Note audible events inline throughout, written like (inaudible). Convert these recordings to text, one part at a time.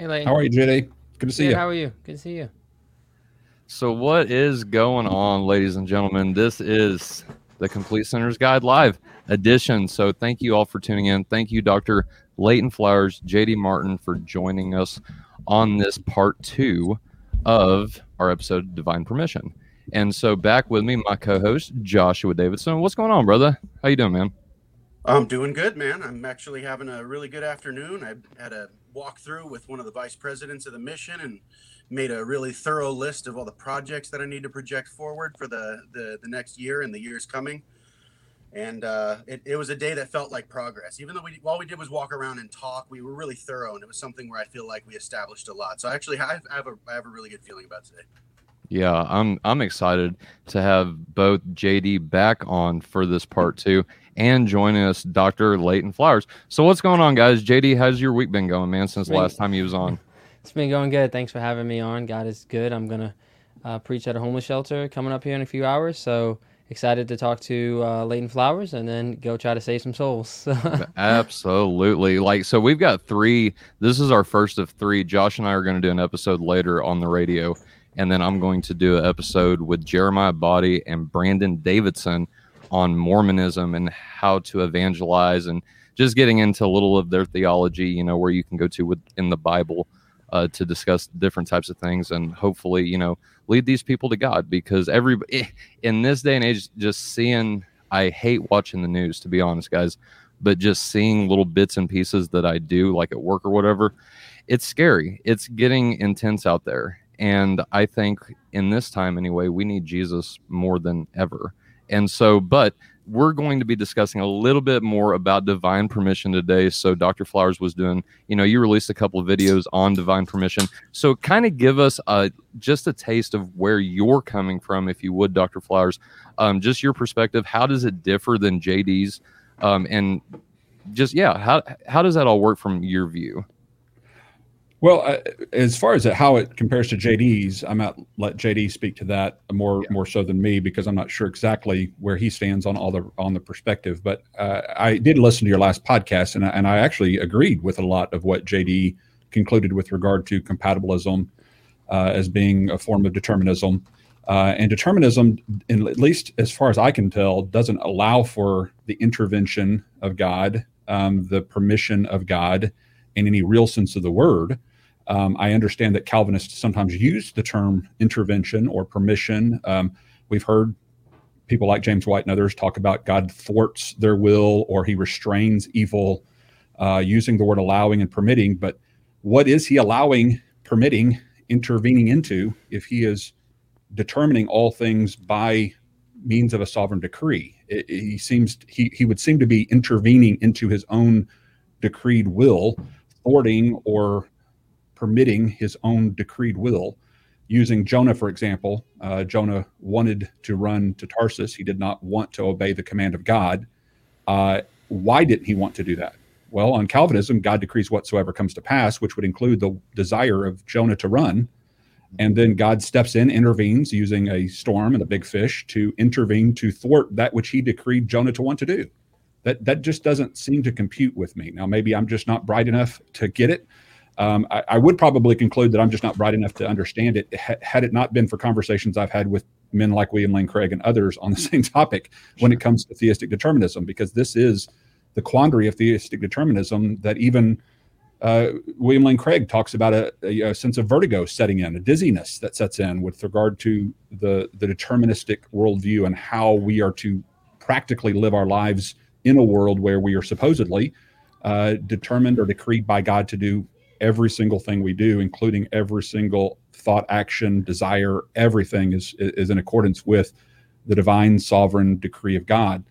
Hey, Leighton. How are you, JD? Good to see Good, you. How are you? Good to see you. So, what is going on, ladies and gentlemen? This is the Complete Centers Guide Live edition. So, thank you all for tuning in. Thank you, Dr. Leighton Flowers, JD Martin, for joining us on this part two of our episode, Divine Permission. And so, back with me, my co-host Joshua Davidson. What's going on, brother? How you doing, man? I'm doing good, man. I'm actually having a really good afternoon. I had a walkthrough with one of the vice presidents of the mission and made a really thorough list of all the projects that I need to project forward for the the, the next year and the years coming. And uh, it, it was a day that felt like progress. Even though we all we did was walk around and talk, we were really thorough, and it was something where I feel like we established a lot. So actually, I have, I have a I have a really good feeling about today. Yeah, I'm I'm excited to have both JD back on for this part two and joining us Dr. Leighton Flowers. So what's going on, guys? JD, how's your week been going, man, since the last time you was on? (laughs) It's been going good. Thanks for having me on. God is good. I'm gonna uh, preach at a homeless shelter coming up here in a few hours. So excited to talk to uh, Leighton Flowers and then go try to save some souls. (laughs) Absolutely. Like so we've got three. This is our first of three. Josh and I are going to do an episode later on the radio and then I'm going to do an episode with Jeremiah Body and Brandon Davidson on Mormonism and how to evangelize and just getting into a little of their theology, you know, where you can go to within the Bible uh, to discuss different types of things and hopefully, you know, lead these people to God because every (laughs) in this day and age, just seeing, I hate watching the news to be honest, guys, but just seeing little bits and pieces that I do, like at work or whatever, it's scary. It's getting intense out there. And I think in this time anyway, we need Jesus more than ever. And so, but we're going to be discussing a little bit more about divine permission today. So, Dr. Flowers was doing, you know, you released a couple of videos on divine permission. So, kind of give us a, just a taste of where you're coming from, if you would, Dr. Flowers. Um, just your perspective. How does it differ than JD's? Um, and just, yeah, how, how does that all work from your view? Well, uh, as far as how it compares to JD's, I might let JD speak to that more yeah. more so than me because I'm not sure exactly where he stands on all the on the perspective. But uh, I did listen to your last podcast, and I, and I actually agreed with a lot of what JD concluded with regard to compatibilism uh, as being a form of determinism. Uh, and determinism, in, at least as far as I can tell, doesn't allow for the intervention of God, um, the permission of God, in any real sense of the word. Um, I understand that Calvinists sometimes use the term intervention or permission. Um, we've heard people like James White and others talk about God thwarts their will or he restrains evil uh, using the word allowing and permitting. But what is he allowing, permitting, intervening into if he is determining all things by means of a sovereign decree? It, it, he seems he, he would seem to be intervening into his own decreed will, thwarting or permitting his own decreed will. Using Jonah, for example, uh, Jonah wanted to run to Tarsus. He did not want to obey the command of God. Uh, why didn't he want to do that? Well, on Calvinism, God decrees whatsoever comes to pass, which would include the desire of Jonah to run. And then God steps in, intervenes using a storm and a big fish to intervene to thwart that which he decreed Jonah to want to do. That, that just doesn't seem to compute with me. Now, maybe I'm just not bright enough to get it, um, I, I, would probably conclude that I'm just not bright enough to understand it. H- had it not been for conversations I've had with men like William Lane Craig and others on the (laughs) same topic when it comes to theistic determinism, because this is the quandary of theistic determinism that even uh, William Lane Craig talks about a, a, a, sense of vertigo setting in, a dizziness that sets in with regard to the, the deterministic worldview and how we are to practically live our lives in a world where we are supposedly uh, determined or decreed by God to do every single thing we do, including every single thought, action, desire, everything is is in accordance with the divine sovereign decree of God.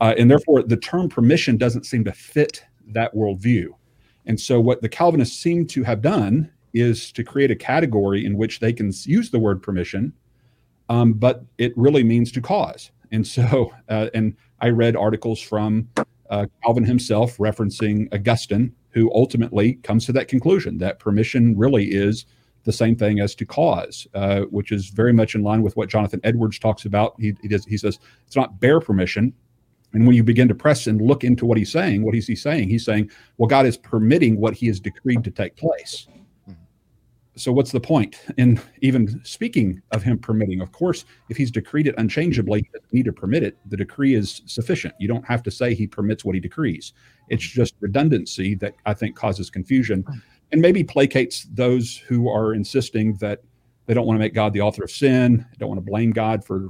Uh, and therefore, the term permission doesn't seem to fit that worldview. And so, what the Calvinists seem to have done is to create a category in which they can use the word permission, um, but it really means to cause. And so, uh, and I read articles from uh, Calvin himself referencing Augustine, who ultimately comes to that conclusion that permission really is the same thing as to cause, uh, which is very much in line with what Jonathan Edwards talks about. He, he, does, he says it's not bare permission. And when you begin to press and look into what he's saying, what is he saying? He's saying, well, God is permitting what he has decreed to take place. so what's the point in even speaking of him permitting? Of course, if he's decreed it unchangeably, he doesn't need to permit it. The decree is sufficient. You don't have to say he permits what he decrees. It's just redundancy that I think causes confusion and maybe placates those who are insisting that they don't want to make God the author of sin, don't want to blame God for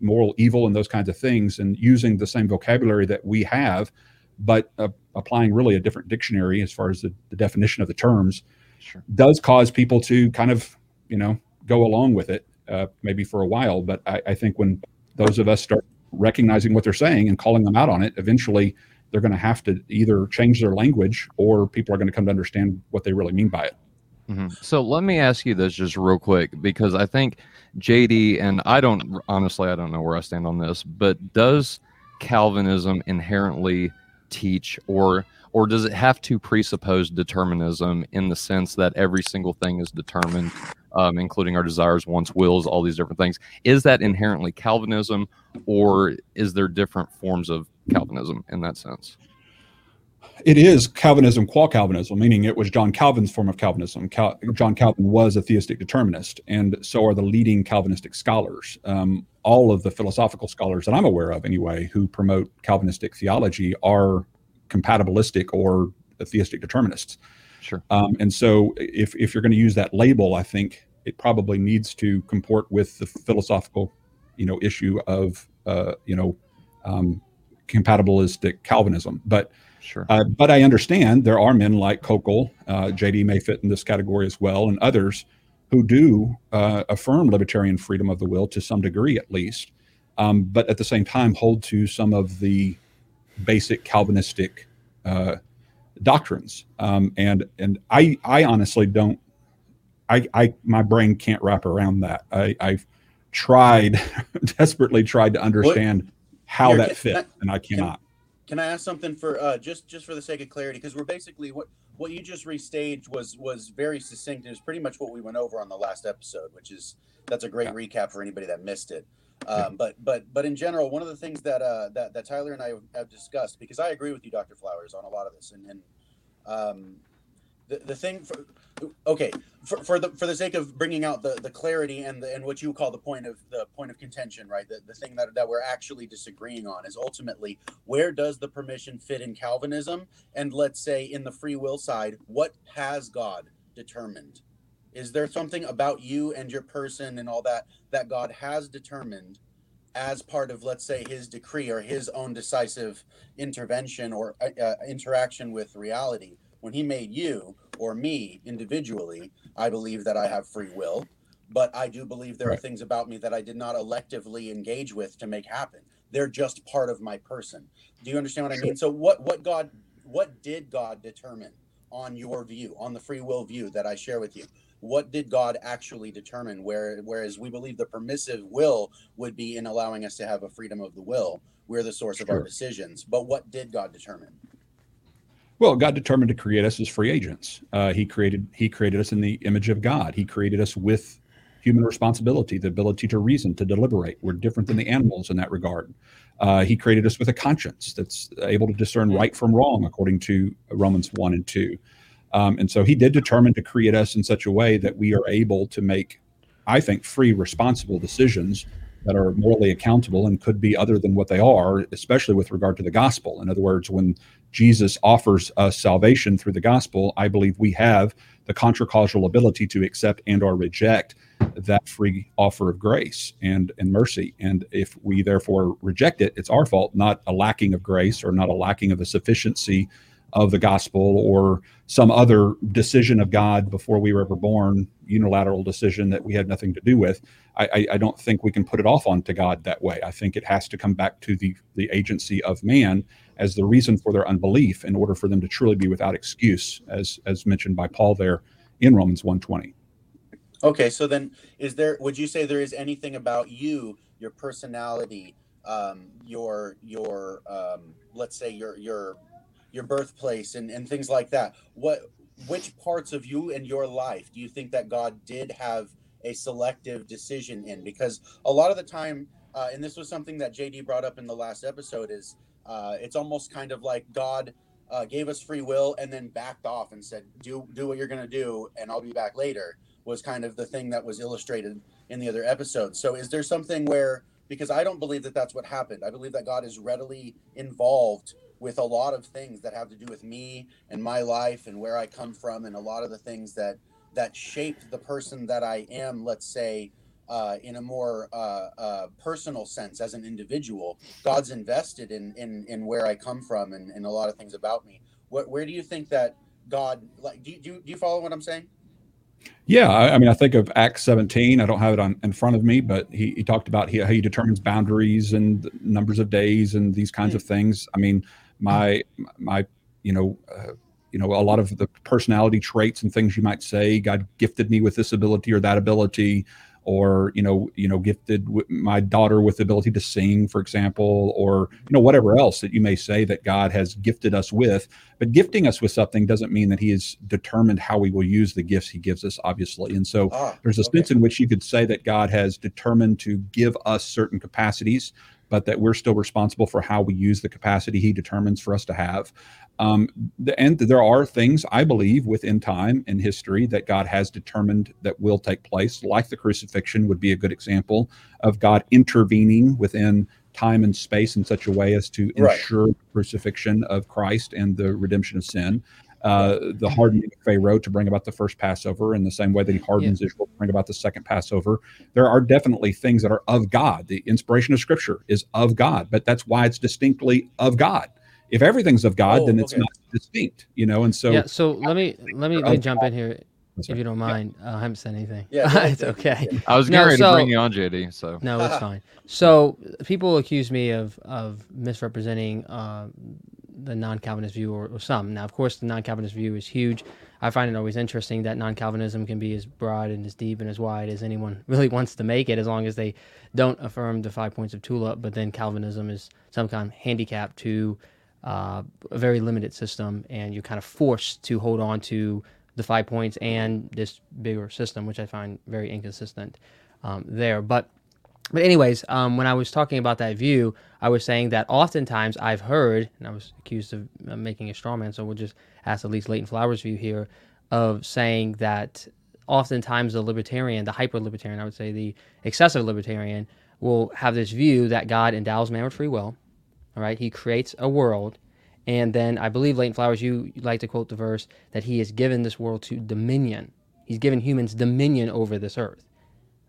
moral evil and those kinds of things, and using the same vocabulary that we have, but uh, applying really a different dictionary as far as the, the definition of the terms sure. does cause people to kind of, you know, go along with it, uh, maybe for a while. But I, I think when those of us start recognizing what they're saying and calling them out on it, eventually they're going to have to either change their language or people are going to come to understand what they really mean by it. Mm-hmm. So let me ask you this just real quick because I think JD and I don't honestly I don't know where I stand on this, but does Calvinism inherently teach or or does it have to presuppose determinism in the sense that every single thing is determined, um, including our desires, wants, wills, all these different things? Is that inherently Calvinism, or is there different forms of Calvinism in that sense? It is Calvinism qua Calvinism, meaning it was John Calvin's form of Calvinism. Cal- John Calvin was a theistic determinist, and so are the leading Calvinistic scholars. Um, all of the philosophical scholars that I'm aware of, anyway, who promote Calvinistic theology are compatibilistic or theistic determinists. Sure. Um, and so, if if you're going to use that label, I think it probably needs to comport with the philosophical, you know, issue of uh, you know, um, compatibilistic Calvinism. But sure. Uh, but I understand there are men like Kokol, uh, JD may fit in this category as well, and others who do uh, affirm libertarian freedom of the will to some degree, at least. Um, but at the same time, hold to some of the basic Calvinistic uh, doctrines. Um, and and I I honestly don't. I, I my brain can't wrap around that. I, I've tried (laughs) desperately tried to understand what? how Here, that fits, and I cannot. Can, can I ask something for uh, just just for the sake of clarity? Because we're basically what what you just restaged was was very succinct. It was pretty much what we went over on the last episode, which is that's a great yeah. recap for anybody that missed it. Um, but but but in general, one of the things that uh, that that Tyler and I have discussed, because I agree with you, Doctor Flowers, on a lot of this, and, and um, the the thing for okay for, for the for the sake of bringing out the the clarity and the, and what you call the point of the point of contention, right? The the thing that that we're actually disagreeing on is ultimately where does the permission fit in Calvinism, and let's say in the free will side, what has God determined? Is there something about you and your person and all that that God has determined as part of, let's say, his decree or his own decisive intervention or uh, uh, interaction with reality? When he made you or me individually, I believe that I have free will, but I do believe there right. are things about me that I did not electively engage with to make happen. They're just part of my person. Do you understand what I mean? So what what God what did God determine on your view, on the free will view that I share with you? what did God actually determine? Where, whereas we believe the permissive will would be in allowing us to have a freedom of the will. We're the source of our decisions. But what did God determine? Well, God determined to create us as free agents. Uh, he created He created us in the image of God. He created us with human responsibility, the ability to reason, to deliberate. We're different than the animals in that regard. Uh, he created us with a conscience that's able to discern right from wrong, according to Romans 1 and 2. Um, and so he did determine to create us in such a way that we are able to make, I think, free, responsible decisions that are morally accountable and could be other than what they are, especially with regard to the gospel. In other words, when Jesus offers us salvation through the gospel, I believe we have the contracausal ability to accept and or reject that free offer of grace and, and mercy. And if we therefore reject it, it's our fault, not a lacking of grace or not a lacking of the sufficiency of the gospel or some other decision of God before we were ever born, unilateral decision that we had nothing to do with. I, I, I, don't think we can put it off onto God that way. I think it has to come back to the the agency of man as the reason for their unbelief in order for them to truly be without excuse, as as mentioned by Paul there in Romans 120. Okay, so then is there would you say there is anything about you, your personality, um, your your um, let's say your your your birthplace and, and things like that what which parts of you and your life do you think that god did have a selective decision in because a lot of the time uh, and this was something that jd brought up in the last episode is uh, it's almost kind of like god uh, gave us free will and then backed off and said do do what you're going to do and i'll be back later was kind of the thing that was illustrated in the other episodes. So is there something where because I don't believe that that's what happened. I believe that God is readily involved with a lot of things that have to do with me and my life and where I come from and a lot of the things that that shaped the person that I am, let's say, uh, in a more uh, uh, personal sense as an individual. God's invested in in, in where I come from and, and a lot of things about me. What, where do you think that God like? Do you, do you follow what I'm saying? Yeah, I, I, mean, I think of Acts 17. I don't have it on in front of me, but he, he talked about he, how he determines boundaries and numbers of days and these kinds mm. of things. I mean, my my you know uh, you know a lot of the personality traits and things you might say god gifted me with this ability or that ability or you know you know gifted my daughter with the ability to sing for example or you know whatever else that you may say that god has gifted us with but gifting us with something doesn't mean that he has determined how we will use the gifts he gives us obviously and so ah, there's a okay. sense in which you could say that god has determined to give us certain capacities but that we're still responsible for how we use the capacity he determines for us to have. Um, the, and there are things I believe within time and history that God has determined that will take place, like the crucifixion would be a good example of God intervening within time and space in such a way as to ensure right. crucifixion of Christ and the redemption of sin uh, the hardening of Pharaoh to bring about the first Passover in the same way that he hardens yeah. Israel to bring about the second Passover. There are definitely things that are of God. The inspiration of Scripture is of God, but that's why it's distinctly of God. If everything's of God, oh, then it's okay. not distinct, you know. And so, yeah. So let me (laughs) let me, let me jump in here. If you don't mind, yeah. uh, I haven't said anything. Yeah, (laughs) it's okay. I was getting no, so, to bring you on, JD. So no, it's (laughs) fine. So people accuse me of of misrepresenting uh, the non-Calvinist view or, or, some. Now, of course, the non-Calvinist view is huge. I find it always interesting that non-Calvinism can be as broad and as deep and as wide as anyone (laughs) really wants to make it, as long as they don't affirm the five points of Tulip. But then Calvinism is some kind of handicap to uh, a very limited system, and you're kind of forced to hold on to the five points and this bigger system, which I find very inconsistent um, there. But but anyways, um, when I was talking about that view, I was saying that oftentimes I've heard, and I was accused of making a straw man, so we'll just ask at least Leighton Flowers' view here, of saying that oftentimes the libertarian, the hyper libertarian, I would say the excessive libertarian, will have this view that God endows man with free will. All right, He creates a world, and then I believe Leighton Flowers, you like to quote the verse that He has given this world to dominion. He's given humans dominion over this earth.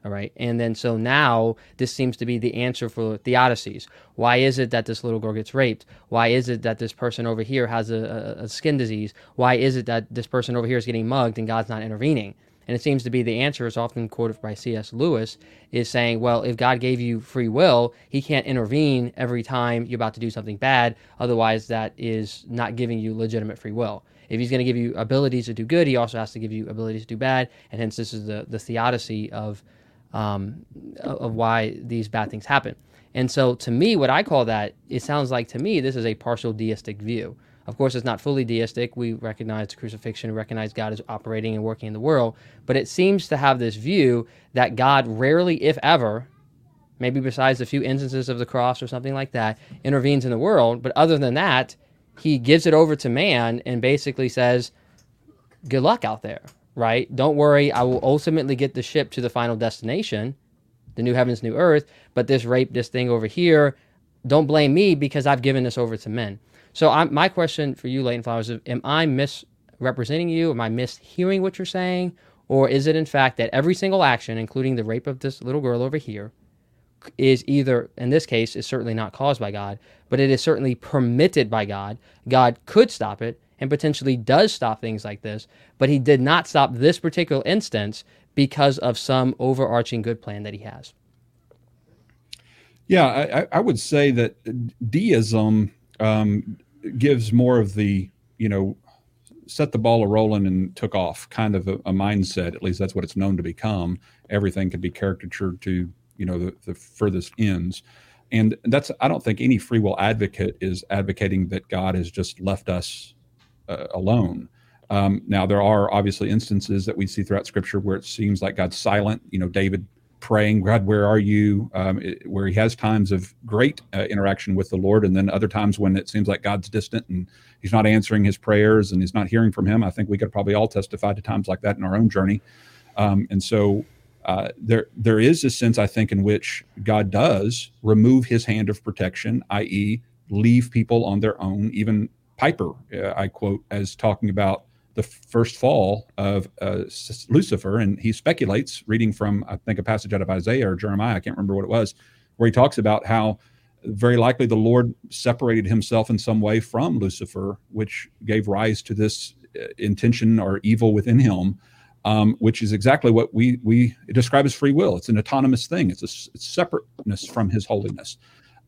All right. And then so now this seems to be the answer for theodicies. Why is it that this little girl gets raped? Why is it that this person over here has a, a, skin disease? Why is it that this person over here is getting mugged and God's not intervening? And it seems to be the answer is often quoted by C.S. Lewis is saying, well, if God gave you free will, he can't intervene every time you're about to do something bad. Otherwise, that is not giving you legitimate free will. If he's going to give you abilities to do good, he also has to give you abilities to do bad. And hence, this is the, the theodicy of um, of why these bad things happen. And so, to me, what I call that, it sounds like to me this is a partial deistic view. Of course, it's not fully deistic. We recognize the crucifixion, recognize God is operating and working in the world, but it seems to have this view that God rarely, if ever, maybe besides a few instances of the cross or something like that, intervenes in the world. But other than that, he gives it over to man and basically says, Good luck out there right? Don't worry, I will ultimately get the ship to the final destination, the new heavens, new earth. But this rape, this thing over here, don't blame me because I've given this over to men. So I'm, my question for you, Leighton Flowers, is, am I misrepresenting you? Am I mishearing what you're saying? Or is it in fact that every single action, including the rape of this little girl over here, is either, in this case, is certainly not caused by God, but it is certainly permitted by God. God could stop it, and potentially does stop things like this, but he did not stop this particular instance because of some overarching good plan that he has. Yeah, I, I would say that deism um, gives more of the, you know, set the ball a rolling and took off kind of a, a, mindset. At least that's what it's known to become. Everything can be caricatured to, you know, the, the furthest ends. And that's, I don't think any free will advocate is advocating that God has just left us uh, alone. Um, now, there are obviously instances that we see throughout Scripture where it seems like God's silent. You know, David praying, God, where are you? Um, it, where he has times of great uh, interaction with the Lord, and then other times when it seems like God's distant and he's not answering his prayers and he's not hearing from him. I think we could probably all testify to times like that in our own journey. Um, and so uh, there there is a sense I think in which God does remove His hand of protection, i.e., leave people on their own. Even Piper, uh, I quote, as talking about the first fall of uh, Lucifer, and he speculates, reading from I think a passage out of Isaiah or Jeremiah, I can't remember what it was, where he talks about how very likely the Lord separated himself in some way from Lucifer, which gave rise to this uh, intention or evil within him um, which is exactly what we we describe as free will. It's an autonomous thing. It's a it's separateness from His holiness,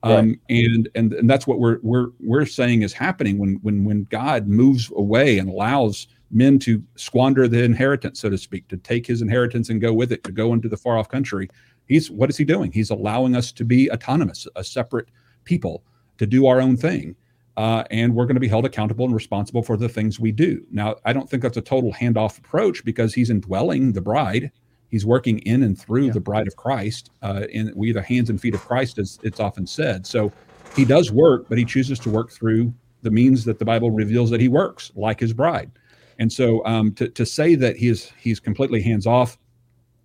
um, right. and and and that's what we're we're we're saying is happening when when when God moves away and allows men to squander the inheritance, so to speak, to take His inheritance and go with it, to go into the far off country. He's what is He doing? He's allowing us to be autonomous, a separate people, to do our own thing uh, and we're going to be held accountable and responsible for the things we do. Now, I don't think that's a total handoff approach because he's indwelling the bride. He's working in and through yeah. the bride of Christ. Uh, in we the hands and feet of Christ, as it's often said. So he does work, but he chooses to work through the means that the Bible reveals that he works, like his bride. And so um, to, to say that he is he's completely hands off,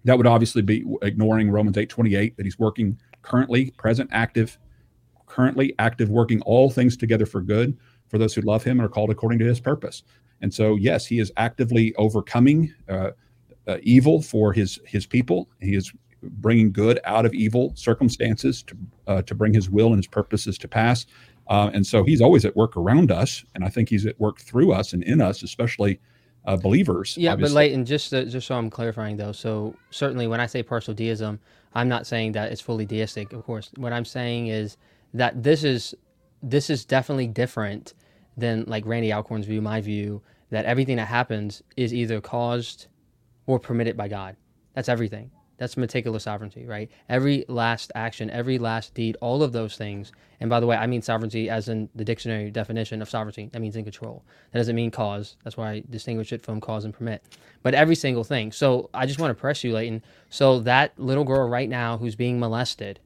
that would obviously be ignoring Romans eight twenty eight that he's working currently, present, active currently active, working all things together for good for those who love him and are called according to his purpose. And so, yes, he is actively overcoming uh, uh, evil for his his people. He is bringing good out of evil circumstances to uh, to bring his will and his purposes to pass. Uh, and so, he's always at work around us, and I think he's at work through us and in us, especially. Uh, believers. Yeah, obviously. but Leighton, just just so I'm clarifying though, so certainly when I say partial deism, I'm not saying that it's fully deistic. Of course, what I'm saying is that this is this is definitely different than like Randy Alcorn's view, my view, that everything that happens is either caused or permitted by God. That's everything. That's meticulous sovereignty, right? Every last action, every last deed, all of those things. And by the way, I mean sovereignty as in the dictionary definition of sovereignty. That means in control. That doesn't mean cause. That's why I distinguish it from cause and permit. But every single thing. So I just want to press you, Leighton. So that little girl right now who's being molested,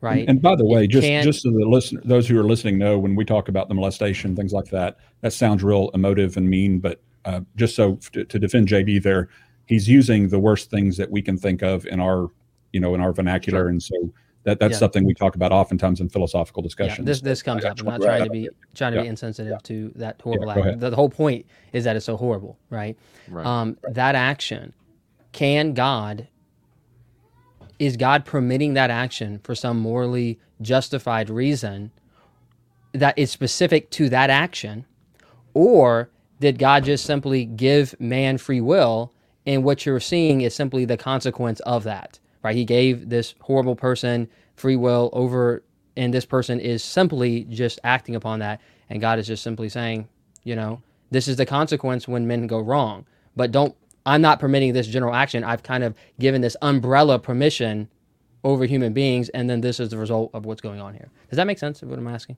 right? And, and by the way, just just so the listener, those who are listening know, when we talk about the molestation, things like that, that sounds real emotive and mean. But uh, just so to, to, defend JD, there, he's using the worst things that we can think of in our, you know, in our vernacular, sure. and so that that's yeah. something we talk about oftentimes in philosophical discussions. Yeah, this this comes up. I'm not trying to be trying to yeah. be insensitive to that horrible act. The, the, whole point is that it's so horrible, right? right. Um, that action, can God is God permitting that action for some morally justified reason that is specific to that action? Or did God just simply give man free will and what you're seeing is simply the consequence of that? Right? He gave this horrible person free will over and this person is simply just acting upon that and God is just simply saying, you know, this is the consequence when men go wrong. But don't I'm not permitting this general action. I've kind of given this umbrella permission over human beings, and then this is the result of what's going on here. Does that make sense? Of what I'm asking?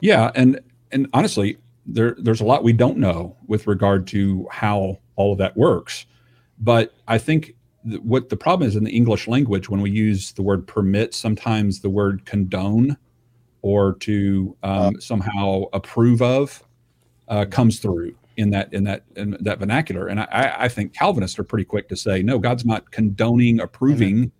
Yeah, and and honestly, there there's a lot we don't know with regard to how all of that works. But I think th- what the problem is in the English language when we use the word permit, sometimes the word condone or to um, uh, somehow approve of uh, comes through in that in that in that vernacular. And I, I think Calvinists are pretty quick to say, no, God's not condoning, approving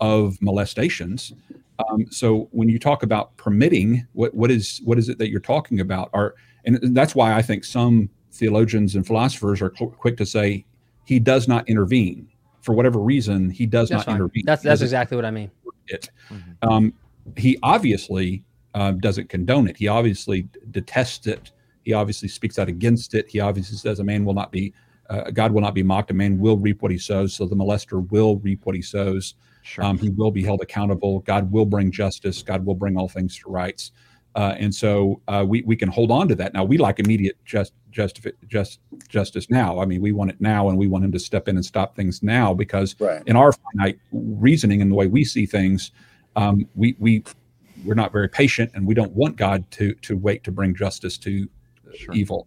of molestations. Um, so when you talk about permitting, what what is what is it that you're talking about? Are and that's why I think some theologians and philosophers are cl- quick to say he does not intervene for whatever reason. He does that's not fine. intervene. That's that's exactly what I mean. It. Mm-hmm. Um, he obviously uh, doesn't condone it. He obviously detests it he obviously speaks out against it. He obviously says a man will not be, uh, God will not be mocked. A man will reap what he sows. So the molester will reap what he sows. Sure. Um, he will be held accountable. God will bring justice. God will bring all things to rights. Uh, and so uh, we, we can hold on to that. Now we like immediate just, just, just justice now. I mean, we want it now, and we want him to step in and stop things now because right. in our finite reasoning and the way we see things, um, we we we're not very patient, and we don't want God to to wait to bring justice to sure. evil.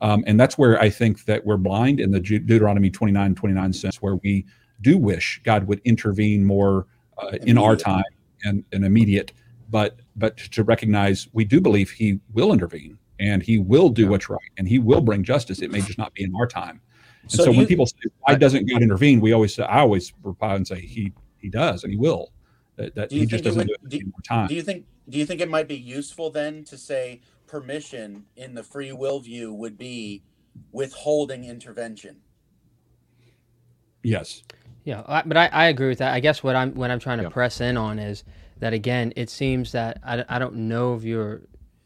Um, and that's where I think that we're blind in the Deuteronomy 29 29 sense, where we do wish God would intervene more uh, in our time and, and immediate, but but to recognize we do believe He will intervene and He will do yeah. what's right and He will bring justice. It may just not be in our time. And so, so when you, people say, "Why doesn't God intervene?" We always say, I always reply and say, "He he does, and he will." That, that he just doesn't would, do it do, time. Do you think? Do you think it might be useful then to say permission in the free will view would be withholding intervention? Yes. Yeah, but I, I agree with that. I guess what I'm what I'm trying to yeah. press in on is that again, it seems that I, I don't know if you're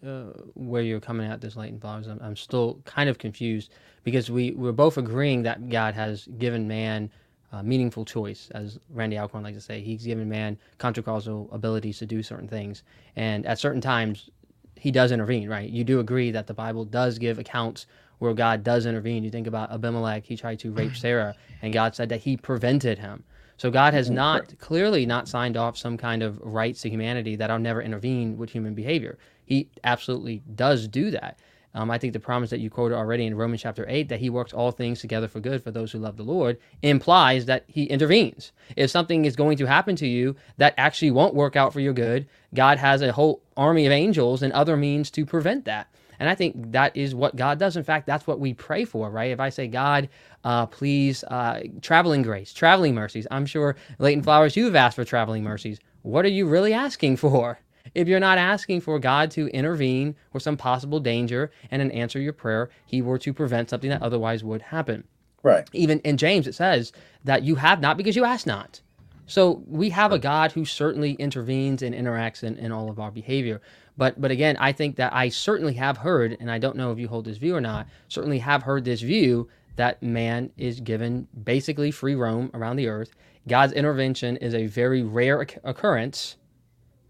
uh, where you're coming at this Leighton Flowers. I'm, I'm still kind of confused because we we're both agreeing that God has given man uh, meaningful choice, as Randy Alcorn likes to say. He's given man contracausal abilities to do certain things, and at certain times, he does intervene. Right? You do agree that the Bible does give accounts where God does intervene. You think about Abimelech; he tried to rape Sarah, and God said that He prevented him. So God has not clearly not signed off some kind of rights to humanity that I'll never intervene with human behavior. He absolutely does do that. Um, I think the promise that you quoted already in Romans chapter 8 that he works all things together for good for those who love the Lord implies that he intervenes. If something is going to happen to you that actually won't work out for your good, God has a whole army of angels and other means to prevent that. And I think that is what God does. In fact, that's what we pray for, right? If I say, God, uh, please, uh, traveling grace, traveling mercies, I'm sure, Leighton Flowers, you've asked for traveling mercies. What are you really asking (laughs) for? If you're not asking for God to intervene for some possible danger and then answer your prayer, He were to prevent something that otherwise would happen. Right. Even in James, it says that you have not because you ask not. So we have a God who certainly intervenes and interacts in, in all of our behavior. But but again, I think that I certainly have heard, and I don't know if you hold this view or not, certainly have heard this view that man is given basically free roam around the earth. God's intervention is a very rare occurrence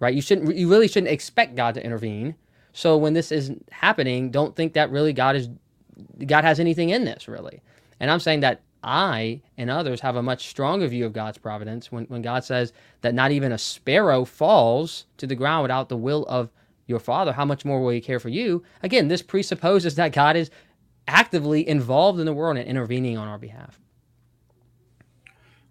right? You shouldn't, you really shouldn't expect God to intervene. So when this is happening, don't think that really God is, God has anything in this really. And I'm saying that I and others have a much stronger view of God's providence when, when God says that not even a sparrow falls to the ground without the will of your Father. How much more will He care for you? Again, this presupposes that God is actively involved in the world and intervening on our behalf.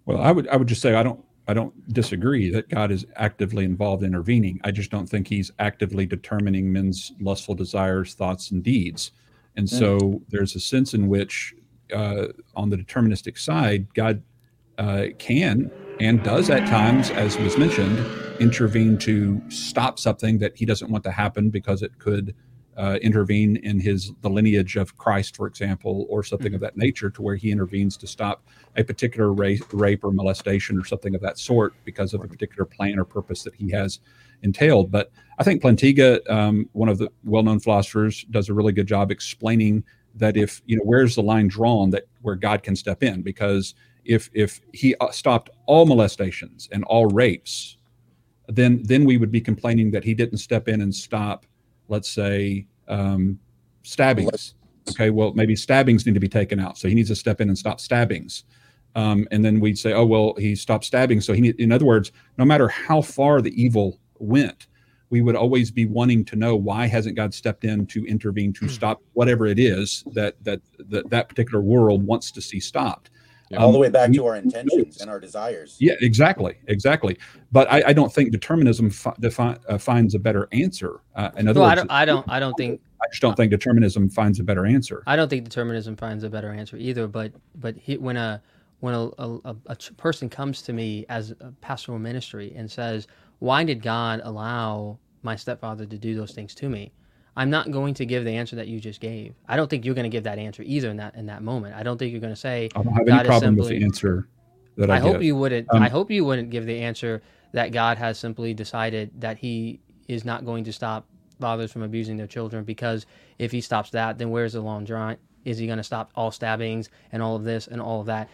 Well, I would I would just say I don't I don't disagree that God is actively involved intervening. I just don't think he's actively determining men's lustful desires, thoughts, and deeds. And so mm. there's a sense in which, uh, on the deterministic side, God uh, can and does at times, as was mentioned, intervene to stop something that he doesn't want to happen because it could uh, intervene in his the lineage of Christ, for example, or something mm-hmm. of that nature, to where he intervenes to stop a particular rape, rape or molestation or something of that sort because of a particular plan or purpose that he has entailed. But I think Plantinga, um, one of the well-known philosophers, does a really good job explaining that if you know where's the line drawn that where God can step in because if if he uh, stopped all molestations and all rapes, then then we would be complaining that he didn't step in and stop let's say, um, stabbings. Okay, well, maybe stabbings need to be taken out. So he needs to step in and stop stabbings. Um, and then we'd say, oh, well, he stopped stabbing. So he, need, in other words, no matter how far the evil went, we would always be wanting to know why hasn't God stepped in to intervene to hmm. stop whatever it is that that that, that particular world wants to see stopped. Yeah, all the way back um, to our intentions and our desires. Yeah, exactly, exactly. But I, I don't think determinism fi- defi- uh, finds a better answer. Uh, in other well, words, I don't, I don't, I don't think. I just don't think determinism finds a better answer. I don't think determinism finds a better answer either. But but he, when a when a, a, a person comes to me as a pastoral ministry and says, "Why did God allow my stepfather to do those things to me?" I'm not going to give the answer that you just gave. I don't think you're going to give that answer either in that in that moment. I don't think you're going to say. I don't have any problem simply, with the answer that I, I hope you wouldn't. Um, I hope you wouldn't give the answer that God has simply decided that He is not going to stop fathers from abusing their children because if He stops that, then where's the long drawn? Is He going to stop all stabbings and all of this and all of that?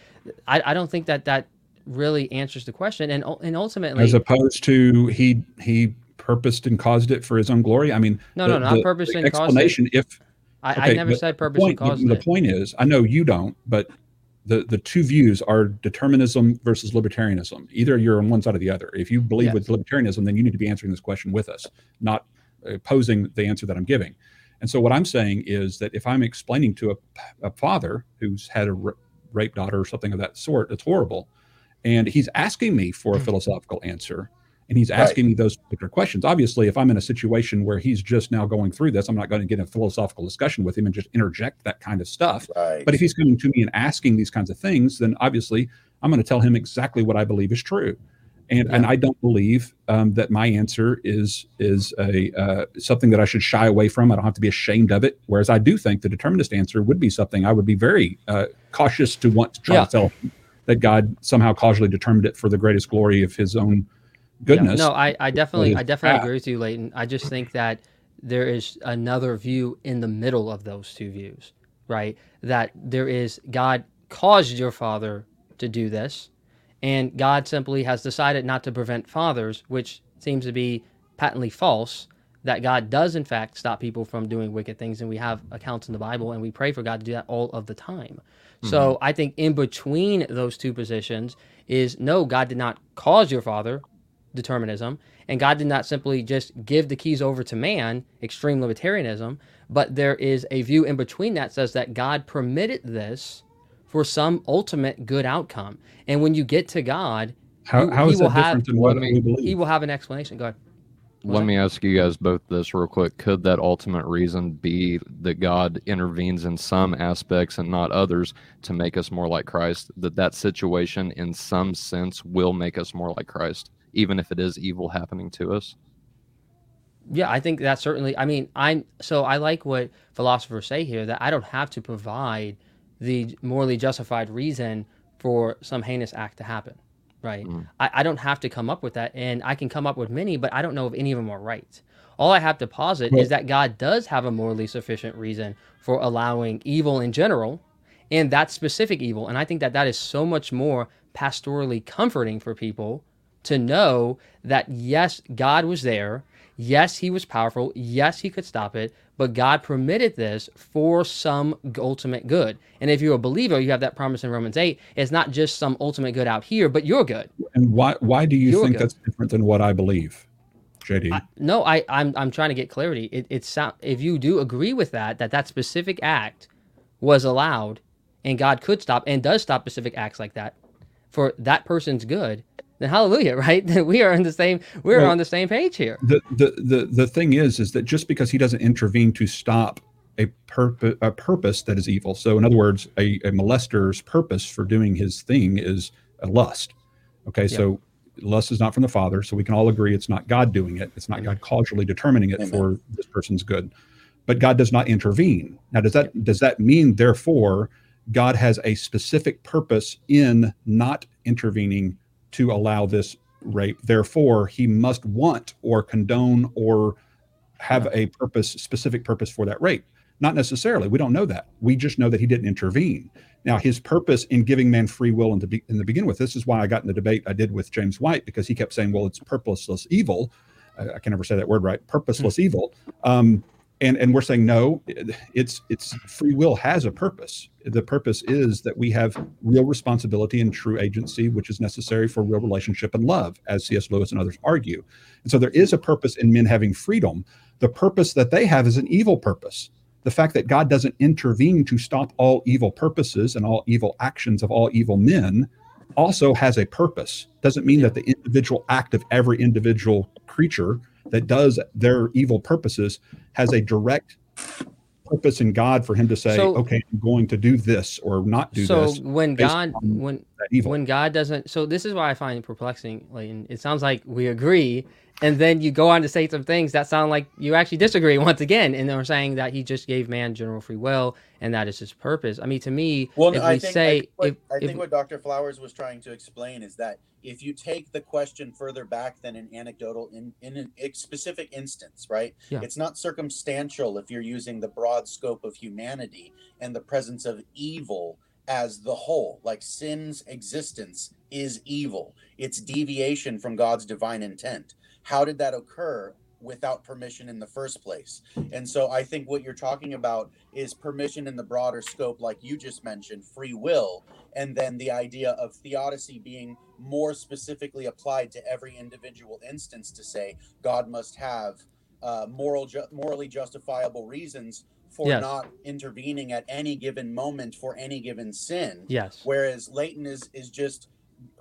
I, I don't think that that really answers the question. And and ultimately, as opposed to He He purposed and caused it for his own glory? I mean, no, the, no, not purposed and explanation. Caused it. If I, okay, I never said purpose point, and caused the, it. The point is, I know you don't, but the the two views are determinism versus libertarianism. Either you're on one side or the other. If you believe yes. with libertarianism, then you need to be answering this question with us, not opposing the answer that I'm giving. And so what I'm saying is that if I'm explaining to a, a father who's had a rape daughter or something of that sort, it's horrible, and he's asking me for a hmm. philosophical answer, and he's asking right. me those particular questions. Obviously, if I'm in a situation where he's just now going through this, I'm not going to get a philosophical discussion with him and just interject that kind of stuff. Right. But if he's coming to me and asking these kinds of things, then obviously I'm going to tell him exactly what I believe is true. And, yeah. and I don't believe um, that my answer is is a uh, something that I should shy away from. I don't have to be ashamed of it. Whereas I do think the determinist answer would be something I would be very uh, cautious to want to try yeah. to tell that God somehow causally determined it for the greatest glory of His own goodness. Yeah, no, I, I definitely, I definitely agree with you, Leighton. I just think that there is another view in the middle of those two views, right? That there is God caused your father to do this, and God simply has decided not to prevent fathers, which seems to be patently false. That God does, in fact, stop people from doing wicked things, and we have accounts in the Bible, and we pray for God to do that all of the time. Mm-hmm. So I think in between those two positions is no, God did not cause your father determinism. And God did not simply just give the keys over to man, extreme libertarianism, but there is a view in between that says that God permitted this for some ultimate good outcome. And when you get to God, how, he, how is he will have, what we believe? He will have an explanation. Go ahead. Let me ask you guys both this real quick. Could that ultimate reason be that God intervenes in some aspects and not others to make us more like Christ? That that situation, in some sense, will make us more like Christ? Even if it is evil happening to us. Yeah, I think that certainly. I mean, I'm so I like what philosophers say here that I don't have to provide the morally justified reason for some heinous act to happen, right? Mm. I, I don't have to come up with that, and I can come up with many, but I don't know if any of them are right. All I have to posit is that God does have a morally sufficient reason for allowing evil in general, and that specific evil. And I think that that is so much more pastorally comforting for people to know that yes, God was there. Yes, he was powerful. Yes, he could stop it, but God permitted this for some ultimate good. And if you're a believer, you have that promise in Romans 8. It's not just some ultimate good out here, but you're good. And why why do you you're think good. that's different than what I believe? JD. I, no, I I'm I'm trying to get clarity. It it's if you do agree with that that that specific act was allowed and God could stop and does stop specific acts like that for that person's good, then hallelujah, (laughs) right? we are on the same we're well, on the same page here. The, the the the thing is is that just because he doesn't intervene to stop a purpose a purpose that is evil. So in other words, a, a molester's purpose for doing his thing is a lust. Okay, so lust is not from the Father, so we can all agree it's not God doing it. It's not Amen. God causally determining it Amen. for this person's good. But God does not intervene. Now, does that does that mean therefore God has a specific purpose in not intervening to allow this rape. Therefore, he must want or condone or have a purpose, specific purpose for that rape. Not necessarily. We don't know that. We just know that he didn't intervene. Now, his purpose in giving man free will in the, be- in the begin with, this is why I got in the debate I did with James White, because he kept saying, well, it's purposeless evil. I, I can never say that word right. Purposeless mm-hmm. evil. Um, and and we're saying no it's it's free will has a purpose. The purpose is that we have real responsibility and true agency which is necessary for real relationship and love as cs lewis and others argue. And so there is a purpose in men having freedom. The purpose that they have is an evil purpose. The fact that god doesn't intervene to stop all evil purposes and all evil actions of all evil men also has a purpose. Doesn't mean that the individual act of every individual creature that does their evil purposes has a direct purpose in God for him to say, so, okay, I'm going to do this or not do so this. So when God when when God doesn't so this is why I find it perplexing. Like it sounds like we agree and then you go on to say some things that sound like you actually disagree (laughs) once again and they're saying that he just gave man general free will and that is his purpose i mean to me well if I we think, say I think, what, if, I think what dr flowers was trying to explain is that if you take the question further back than an anecdotal in, in a specific instance right yeah. it's not circumstantial if you're using the broad scope of humanity and the presence of evil as the whole like sin's existence is evil it's deviation from god's divine intent how did that occur without permission in the first place? And so I think what you're talking about is permission in the broader scope, like you just mentioned, free will, and then the idea of theodicy being more specifically applied to every individual instance to say God must have uh, moral, ju- morally justifiable reasons for yes. not intervening at any given moment for any given sin. Yes. Whereas Leighton is is just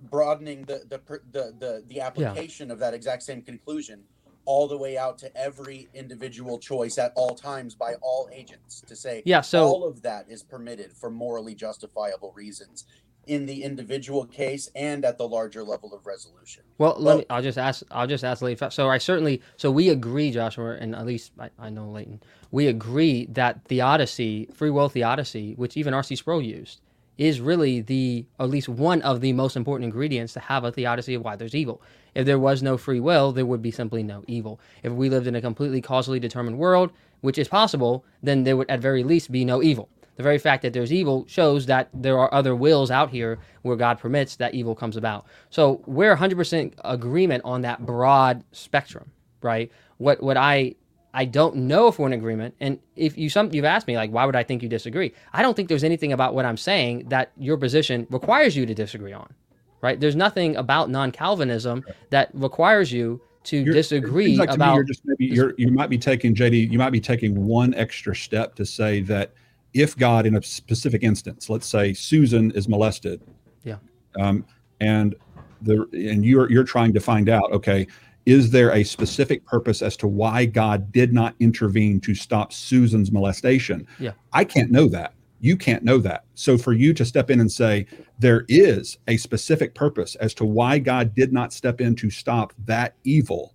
broadening the the the the, the application yeah. of that exact same conclusion all the way out to every individual choice at all times by all agents to say yeah so all of that is permitted for morally justifiable reasons in the individual case and at the larger level of resolution well let me i'll just ask i'll just ask Leighton. so i certainly so we agree joshua and at least i, I know Leighton we agree that theodicy free will theodicy which even rc sproul used is really the at least one of the most important ingredients to have a theodicy of why there's evil. If there was no free will, there would be simply no evil. If we lived in a completely causally determined world, which is possible, then there would at very least be no evil. The very fact that there's evil shows that there are other wills out here where God permits that evil comes about. So we're 100% agreement on that broad spectrum, right? What what I I don't know if we're in agreement. And if you some you've asked me like, why would I think you disagree? I don't think there's anything about what I'm saying that your position requires you to disagree on. Right? There's nothing about non-Calvinism that requires you to you're, disagree like about. you're just maybe you're, you might be taking JD. You might be taking one extra step to say that if God, in a specific instance, let's say Susan is molested, yeah, um, and the and you're you're trying to find out, okay, is there a specific purpose as to why God did not intervene to stop Susan's molestation? Yeah. I can't know that. You can't know that. So for you to step in and say there is a specific purpose as to why God did not step in to stop that evil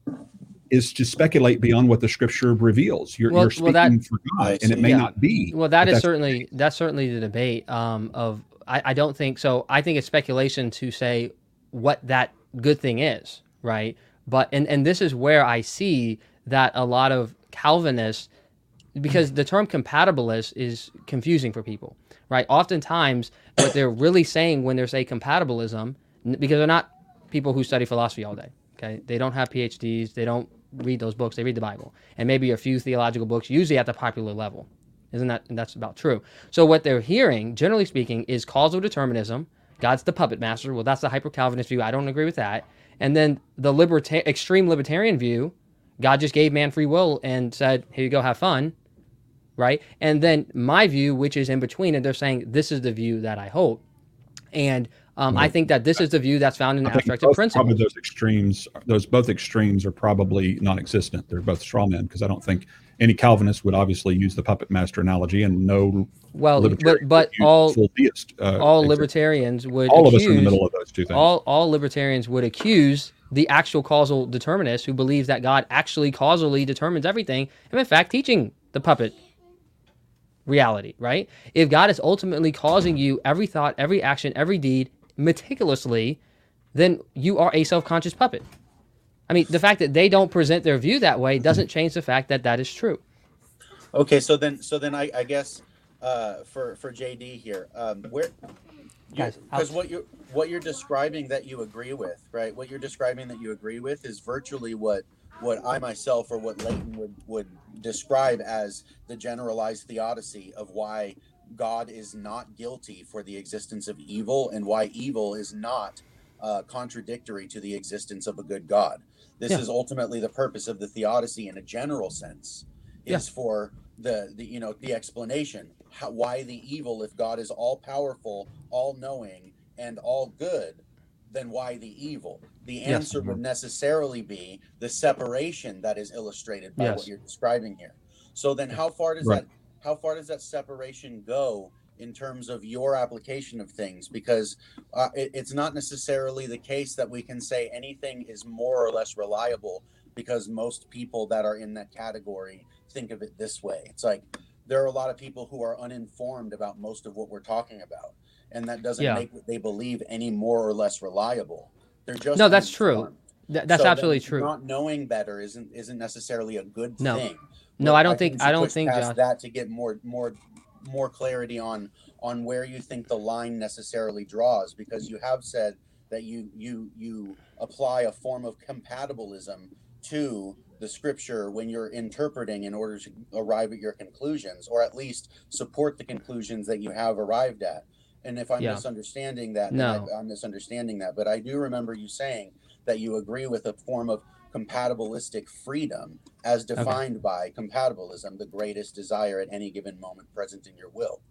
is to speculate beyond what the scripture reveals. You're, well, you're speaking well, that, for God, and it may yeah. not be. Well, that is certainly that's certainly the debate um, of. I, I don't think so. I think it's speculation to say what that good thing is, right? But and and this is where I see that a lot of Calvinists because the term compatibilist is confusing for people, right? Oftentimes, what they're really saying when they say compatibilism, because they're not people who study philosophy all day, okay? They don't have PhDs, they don't read those books, they read the Bible, and maybe a few theological books, usually at the popular level. Isn't that that's about true? So what they're hearing, generally speaking, is causal determinism. God's the puppet master. Well, that's the hyper Calvinist view. I don't agree with that. And then the liberta- extreme libertarian view, God just gave man free will and said, "Here you go, have fun." Right? And then my view, which is in between, and they're saying this is the view that I hold. And um, I think that this is the view that's found in the abstracted principle. Probably those extremes, those both extremes are probably non-existent. They're both straw men because I don't think any Calvinist would obviously use the puppet master analogy, and no well, but but all theist, uh, all libertarians would all accuse, of us in the middle of those two things. All all libertarians would accuse the actual causal determinist who believes that God actually causally determines everything, and in fact teaching the puppet reality. Right? If God is ultimately causing you every thought, every action, every deed meticulously, then you are a self-conscious puppet. I mean, the fact that they don't present their view that way doesn't change the fact that that is true. Okay, so then, so then I, I guess uh, for for JD here, um, where because what you what you're describing that you agree with, right? What you're describing that you agree with is virtually what what I myself or what Leighton would would describe as the generalized theodicy of why God is not guilty for the existence of evil and why evil is not uh, contradictory to the existence of a good God. This yeah. is ultimately the purpose of the theodicy in a general sense, is yeah. for the, the you know the explanation how, why the evil if God is all powerful, all knowing, and all good, then why the evil? The answer yes. would necessarily be the separation that is illustrated by yes. what you're describing here. So then, how far does right. that how far does that separation go in terms of your application of things? Because uh, it, it's not necessarily the case that we can say anything is more or less reliable because most people that are in that category think of it this way. It's like there are a lot of people who are uninformed about most of what we're talking about and that doesn't yeah. make what they believe any more or less reliable. They're just no that's true. Th- that's so absolutely true. not knowing better isn't isn't necessarily a good no. thing no, I don't I think, I don't think Josh. that to get more more more clarity on on where you think the line necessarily draws because you have said that you you you apply a form of compatibilism to the scripture when you're interpreting in order to arrive at your conclusions or at least support the conclusions that you have arrived at and if i'm yeah. misunderstanding that no. I, i'm misunderstanding that but i do remember you saying that you agree with a form of compatibilistic freedom as defined okay. by compatibilism, the greatest desire at any given moment present in your will.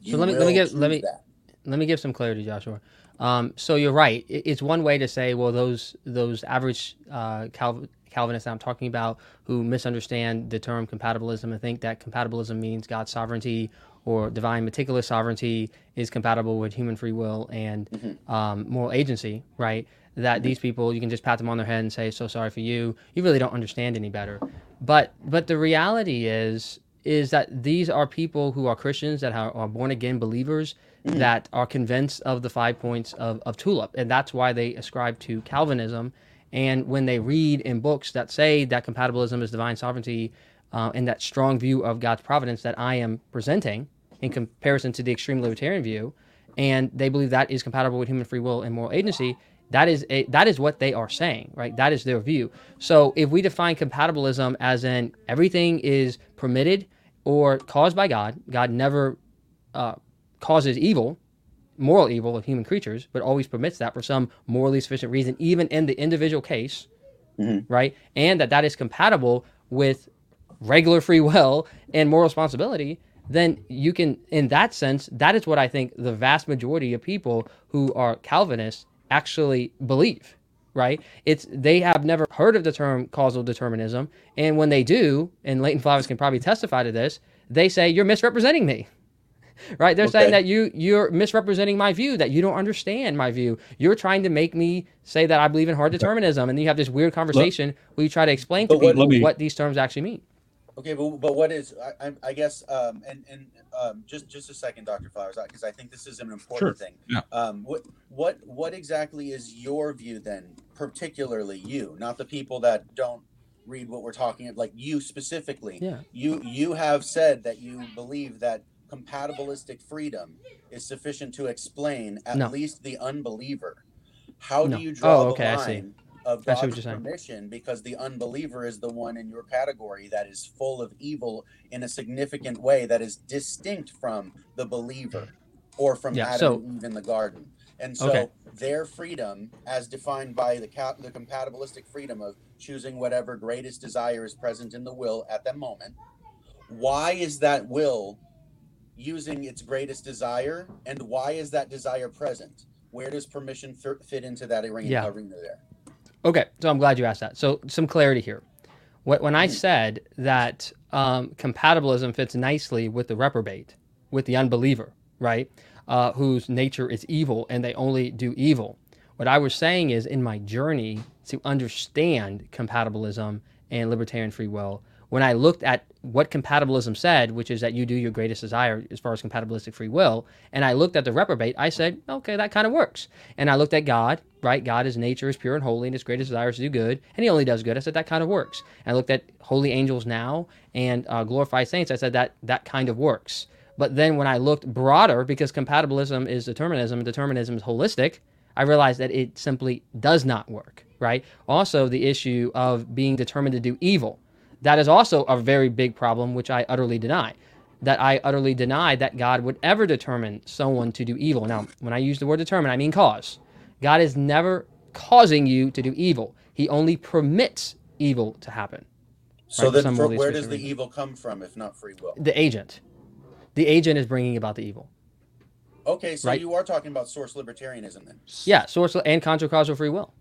You so let me let me give let me that. let me give some clarity, Joshua. Um, so you're right. It's one way to say, well, those those average uh, Calv- Calvinists I'm talking about who misunderstand the term compatibilism and think that compatibilism means God's sovereignty or divine meticulous sovereignty is compatible with human free will and mm-hmm. um, moral agency, right? That these people you can just pat them on their head and say, "So sorry for you." You really don't understand any better. But but the reality is is that these are people who are Christians that are, are born again believers mm-hmm. that are convinced of the five points of, of Tulip, and that's why they ascribe to Calvinism. And when they read in books that say that compatibilism is divine sovereignty uh, and that strong view of God's providence that I am presenting in comparison to the extreme libertarian view, and they believe that is compatible with human free will and moral agency, that is a, that is what they are saying, right? That is their view. So if we define compatibilism as in everything is permitted or caused by God, God never uh, causes evil, moral evil of human creatures, but always permits that for some morally sufficient reason, even in the individual case, mm-hmm. right? And that that is compatible with regular free will and moral responsibility, then you can, in that sense, that is what I think the vast majority of people who are Calvinists actually believe right? It's they have never heard of the term causal determinism, and when they do, and Leighton Flowers can probably testify to this, they say you're misrepresenting me. (laughs) right? They're okay. saying that you you're misrepresenting my view, that you don't understand my view. You're trying to make me say that I believe in hard determinism, and then you have this weird conversation Let, where you try to explain to people me, what these terms actually mean. Okay, but, but what is I, I guess um, and and um, just just a second, Doctor Flowers, because I think this is an important sure. thing. Yeah. Um, what what what exactly is your view then, particularly you, not the people that don't read what we're talking about, like you specifically. Yeah. You you have said that you believe that compatibilistic freedom is sufficient to explain at no. least the unbeliever. How no. do you draw oh, okay, the line of God's permission because the unbeliever is the one in your category that is full of evil in a significant way that is distinct from the believer or from yeah, Adam so, and Eve in the garden. And so okay. their freedom, as defined by the, the compatibilistic freedom of choosing whatever greatest desire is present in the will at that moment, why is that will using its greatest desire? And why is that desire present? Where does permission fit into that arena, yeah. arena there? Okay, so I'm glad you asked that. So some clarity here. When I hmm. said that um, compatibilism fits nicely with the reprobate, with the unbeliever, right, uh, whose nature is evil and they only do evil, what I was saying is in my journey to understand compatibilism and libertarian free will, when I looked at what compatibilism said, which is that you do your greatest desire as far as compatibilistic free will, and I looked at the reprobate, I said, okay, that kind of works. And I looked at God, right? God, his nature is pure and holy, and his greatest desire is to do good, and he only does good. I said, that kind of works. And I looked at holy angels now and uh, glorified saints. I said, that that kind of works. But then when I looked broader, because compatibilism is determinism, determinism is holistic, I realized that it simply does not work, right? Also, the issue of being determined to do evil that is also a very big problem, which I utterly deny. That I utterly deny that God would ever determine someone to do evil. Now, when I use the word determine, I mean cause. God is never causing you to do evil. He only permits evil to happen. So right? then, for, where does the reason. evil come from, if not free will? The agent. The agent is bringing about the evil. Okay, so right? you are talking about source libertarianism then? Yeah, source and contra causal free will.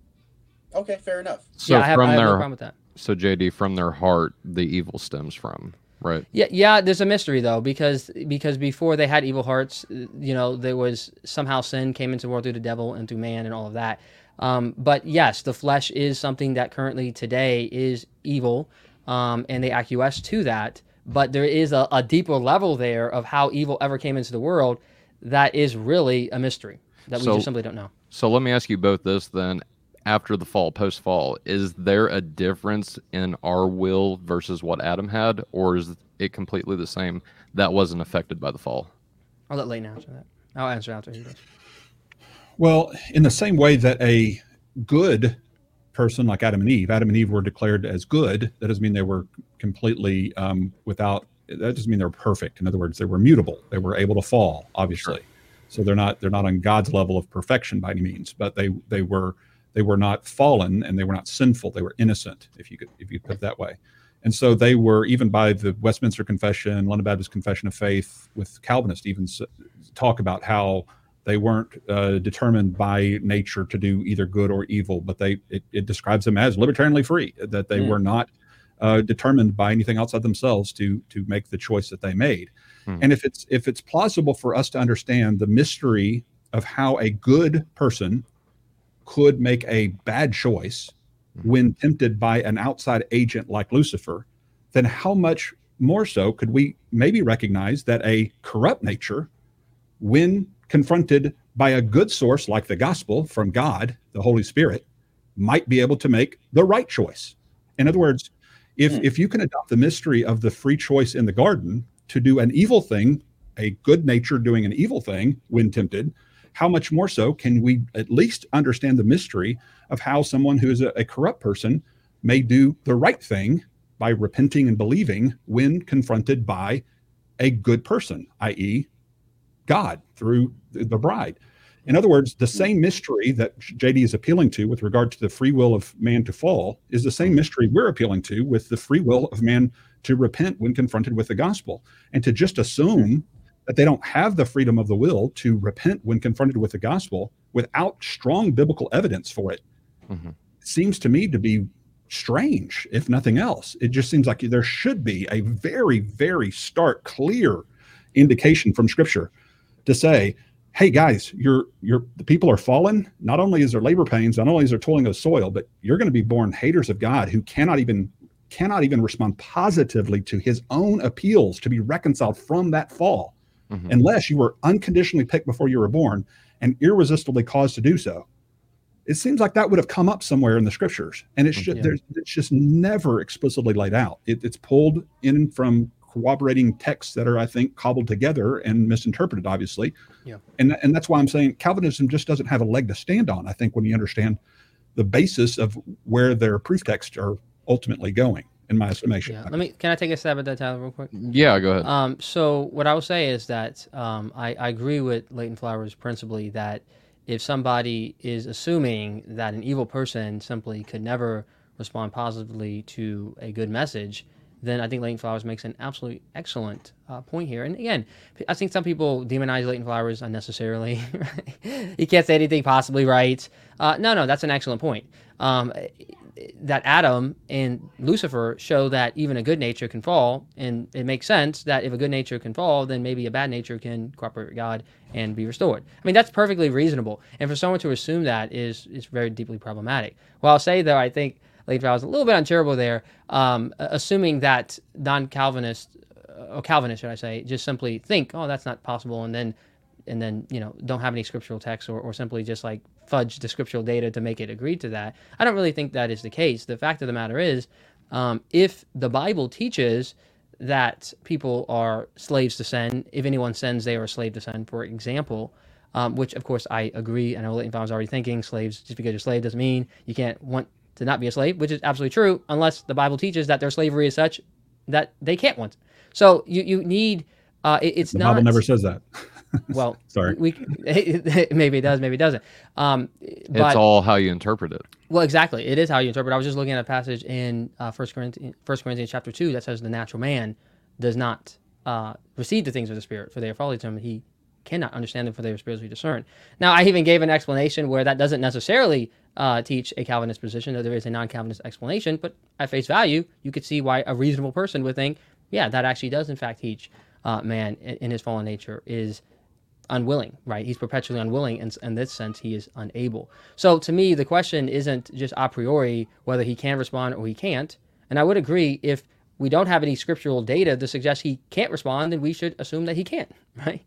Okay, fair enough. So yeah, I have, from I have their, no problem with that. So JD, from their heart, the evil stems from right. Yeah, yeah. There's a mystery though, because because before they had evil hearts, you know, there was somehow sin came into the world through the devil and through man and all of that. Um, but yes, the flesh is something that currently today is evil, um, and they acquiesce to that. But there is a, a deeper level there of how evil ever came into the world that is really a mystery that we just simply don't know. So let me ask you both this then after the fall, post fall, is there a difference in our will versus what Adam had, or is it completely the same that wasn't affected by the fall? I'll let Leighton answer that. I'll answer after he does. Well, in the same way that a good person like Adam and Eve, Adam and Eve were declared as good. That doesn't mean they were completely um, without. That doesn't mean they're perfect. In other words, they were mutable. They were able to fall, obviously. Sure. So they're not they're not on God's level of perfection by any means, but they they were they were not fallen and they were not sinful. They were innocent, if you could if you put it that way. And so they were even by the Westminster Confession, London Baptist Confession of Faith, with Calvinists even talk about how They weren't uh, determined by nature to do either good or evil, but they it, it describes them as libertarianly free. That they mm. were not uh, determined by anything outside themselves to to make the choice that they made. Mm. And if it's if it's plausible for us to understand the mystery of how a good person could make a bad choice mm. when tempted by an outside agent like Lucifer, then how much more so could we maybe recognize that a corrupt nature, when confronted by a good source like the gospel from God, the Holy Spirit, might be able to make the right choice. In other words, if mm. if you can adopt the mystery of the free choice in the garden to do an evil thing, a good nature doing an evil thing when tempted, how much more so can we at least understand the mystery of how someone who is a, a corrupt person may do the right thing by repenting and believing when confronted by a good person, i.e., God through the bride. In other words, the hmm. same mystery that JD is appealing to with regard to the free will of man to fall is the same hmm. mystery we're appealing to with the free will of man to repent when confronted with the gospel. And to just assume that they don't have the freedom of the will to repent when confronted with the gospel without strong biblical evidence for it mm-hmm. seems to me to be strange, if nothing else. It just seems like there should be a very, very stark, clear indication from Scripture to say, "Hey guys, you're you're the people are fallen. Not only is there labor pains, not only is there toiling of soil, but you're going to be born haters of God who cannot even cannot even respond positively to His own appeals to be reconciled from that fall, mm-hmm. unless you were unconditionally picked before you were born and irresistibly caused to do so." it seems like that would have come up somewhere in the scriptures and it's just yeah. it's just never explicitly laid out it, it's pulled in from corroborating texts that are i think cobbled together and misinterpreted obviously yeah and and that's why i'm saying calvinism just doesn't have a leg to stand on i think when you understand the basis of where their proof texts are ultimately going in my estimation. Yeah. Let me. Can I take a stab at that, Tyler, real quick? Yeah, go ahead. Um, so what I will say is that um, I, I agree with Leighton Flowers principally that if somebody is assuming that an evil person simply could never respond positively to a good message, then I think Leighton Flowers makes an absolutely excellent uh, point here. And again, I think some people demonize Leighton Flowers unnecessarily. (laughs) he can't say anything possibly right. Uh, no, no, that's an excellent point. Um, that Adam and Lucifer show that even a good nature can fall, and it makes sense that if a good nature can fall, then maybe a bad nature can cooperate with God and be restored. I mean, that's perfectly reasonable, and for someone to assume that is is very deeply problematic. Well, I'll say though, I think Leighton was a little bit uncharitable there, um, assuming that non-Calvinist or Calvinists, should I say, just simply think, oh, that's not possible, and then and then you know don't have any scriptural text or, or simply just like fudge the scriptural data to make it agree to that. I don't really think that is the case. The fact of the matter is, um, if the Bible teaches that people are slaves to sin, if anyone sins, they are a slave to sin, for example, um, which of course I agree. And I know I was already thinking slaves, just because you're a slave doesn't mean you can't want to not be a slave, which is absolutely true, unless the Bible teaches that their slavery is such that they can't want. So you, you need, uh, it, it's the not. Bible never says that. (laughs) Well, (laughs) sorry. We, (laughs) maybe it does, maybe it doesn't. Um, but, it's all how you interpret it. Well, exactly. It is how you interpret. I was just looking at a passage in uh, First Corinthians, First Corinthians chapter two that says the natural man does not uh, receive the things of the Spirit, for they are folly to him. He cannot understand them, for they are spiritually discerned. Now, I even gave an explanation where that doesn't necessarily uh, teach a Calvinist position, though there is a non-Calvinist explanation. But at face value, you could see why a reasonable person would think, yeah, that actually does in fact teach uh, man in his fallen nature is unwilling, right? He's perpetually unwilling, and in this sense, he is unable. So to me, the question isn't just a priori whether he can respond or he can't. And I would agree if we don't have any scriptural data to suggest he can't respond, then we should assume that he can't, (laughs) right?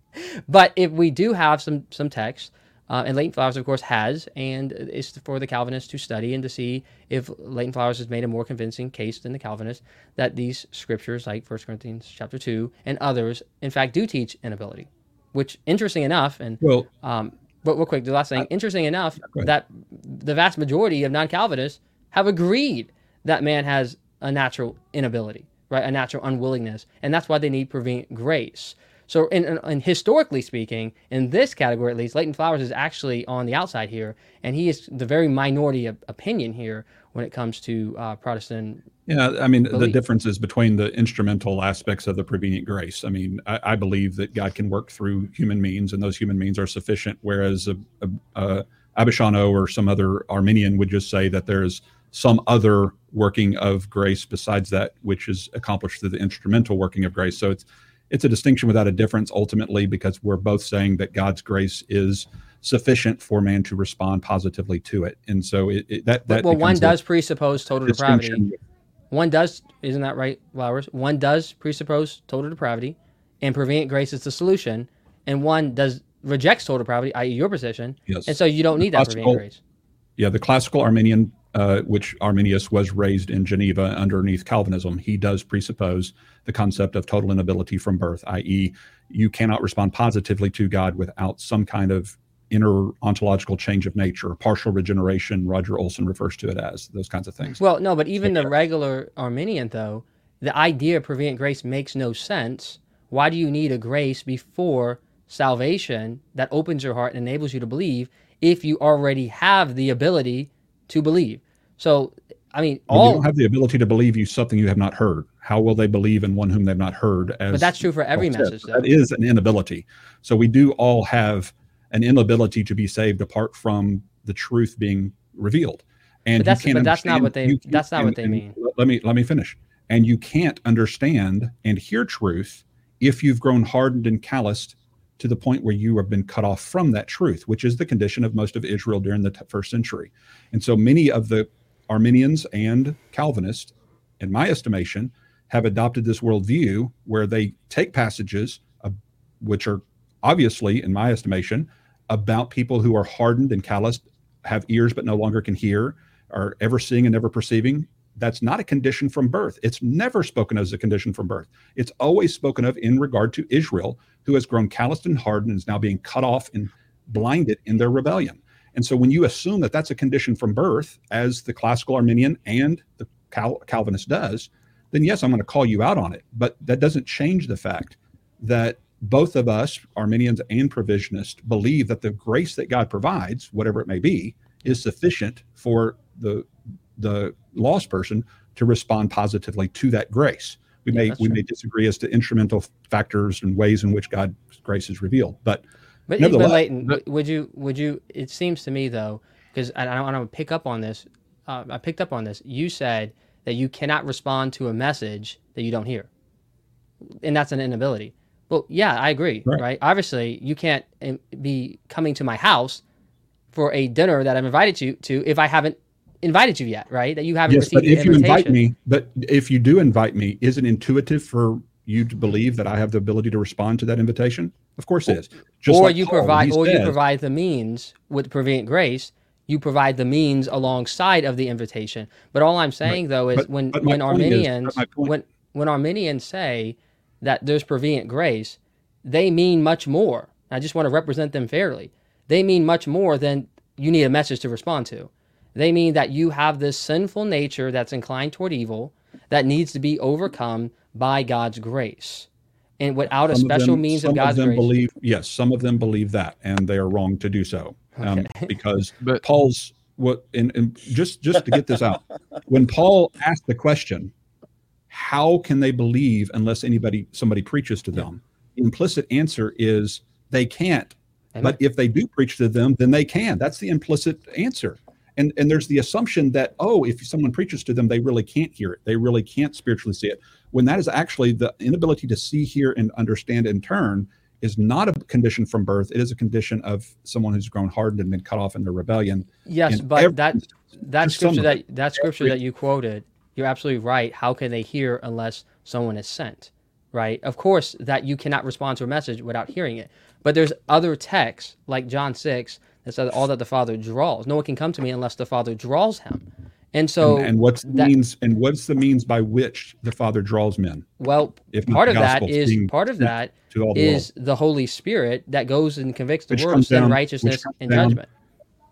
But if we do have some some text, uh, and Leighton Flowers, of course, has, and it's for the Calvinists to study and to see if Leighton Flowers has made a more convincing case than the Calvinists that these scriptures, like 1 Corinthians chapter 2 and others, in fact, do teach inability which interesting enough, and well, um, but real quick, the last thing, interesting enough that the vast majority of non-Calvinists have agreed that man has a natural inability, right, a natural unwillingness, and that's why they need prevenient grace. So, and, historically speaking, in this category at least, Leighton Flowers is actually on the outside here, and he is the very minority of opinion here when it comes to uh, Protestant. Yeah, I mean, belief. the difference is between the instrumental aspects of the prevenient grace. I mean, I, I, believe that God can work through human means, and those human means are sufficient, whereas a, a, a Abasciano or some other Arminian would just say that there's some other working of grace besides that which is accomplished through the instrumental working of grace. So it's it's a distinction without a difference ultimately because we're both saying that God's grace is sufficient for man to respond positively to it. And so it, it that that well one does presuppose total depravity. One does isn't that right, Flowers? One does presuppose total depravity and prevenient grace is the solution, and one does rejects total depravity, i.e., your position. Yes. And so you don't need that prevenient grace. Yeah, the classical Arminian uh, which Arminius was raised in Geneva underneath Calvinism, he does presuppose the concept of total inability from birth, i.e., you cannot respond positively to God without some kind of inner ontological change of nature, partial regeneration. Roger Olson refers to it as those kinds of things. Well, no, but even the regular Arminian, though, the idea of prevenient grace makes no sense. Why do you need a grace before salvation that opens your heart and enables you to believe if you already have the ability to believe. So, I mean, all you don't have the ability to believe you something you have not heard. How will they believe in one whom they've not heard? As but that's true for every message. That is an inability. So we do all have an inability to be saved apart from the truth being revealed. And but that's, but that's not what they. You, that's not and, what they mean. Let me let me finish. And you can't understand and hear truth if you've grown hardened and calloused to the point where you have been cut off from that truth, which is the condition of most of Israel during the t- first century. And so many of the Arminians and Calvinists, in my estimation, have adopted this worldview where they take passages uh, which are obviously, in my estimation, about people who are hardened and calloused, have ears but no longer can hear, are ever seeing and never perceiving, that's not a condition from birth. It's never spoken as a condition from birth. It's always spoken of in regard to Israel, who has grown calloused and hardened and is now being cut off and blinded in their rebellion. And so when you assume that that's a condition from birth, as the classical Arminian and the Cal- Calvinist does, then yes, I'm going to call you out on it. But that doesn't change the fact that both of us, Arminians and provisionists, believe that the grace that God provides, whatever it may be, is sufficient for the the lost person to respond positively to that grace. We yeah, may we true. may disagree as to instrumental factors and ways in which God's grace is revealed, but but, but Leighton, but, would you would you? It seems to me though, because I, I want to pick up on this. Uh, I picked up on this. You said that you cannot respond to a message that you don't hear, and that's an inability. Well, yeah, I agree. Right. right? Obviously, you can't um, be coming to my house for a dinner that I'm invited you to if I haven't invited you yet, right? That you haven't yes, but if you invite me, but if you do invite me, is it intuitive for you to believe that I have the ability to respond to that invitation? Of course it is. Just or like you Paul, provide or said, you provide the means with prevenient grace. You provide the means alongside of the invitation. But all I'm saying right. though is but, when but when Arminians is, when when Arminians say that there's prevenient grace, they mean much more. I just want to represent them fairly. They mean much more than you need a message to respond to. They mean that you have this sinful nature that's inclined toward evil that needs to be overcome by God's grace. And without a special them, means of God's of grace. Believe, yes, some of them believe that, and they are wrong to do so. Um, (laughs) because but, Paul's what and, and just just to get this out, when Paul asked the question, how can they believe unless anybody somebody preaches to them? The implicit answer is they can't. Amen. But if they do preach to them, then they can. That's the implicit answer and and there's the assumption that oh if someone preaches to them they really can't hear it. They really can't spiritually see it. When that is actually the inability to see hear and understand in turn is not a condition from birth. It is a condition of someone who's grown hardened and been cut off in their rebellion. Yes but every, that that scripture that that scripture every, that you quoted you're absolutely right. How can they hear unless someone is sent right? Of course that you cannot respond to a message without hearing it. But there's other texts like john 6 it says all that the Father draws. No one can come to me unless the Father draws him. And so, and, and what's the that, means? And what's the means by which the Father draws men? Well, if part of that is part of that the is world. the Holy Spirit that goes and convicts the which world of sin, down, righteousness, and down, judgment.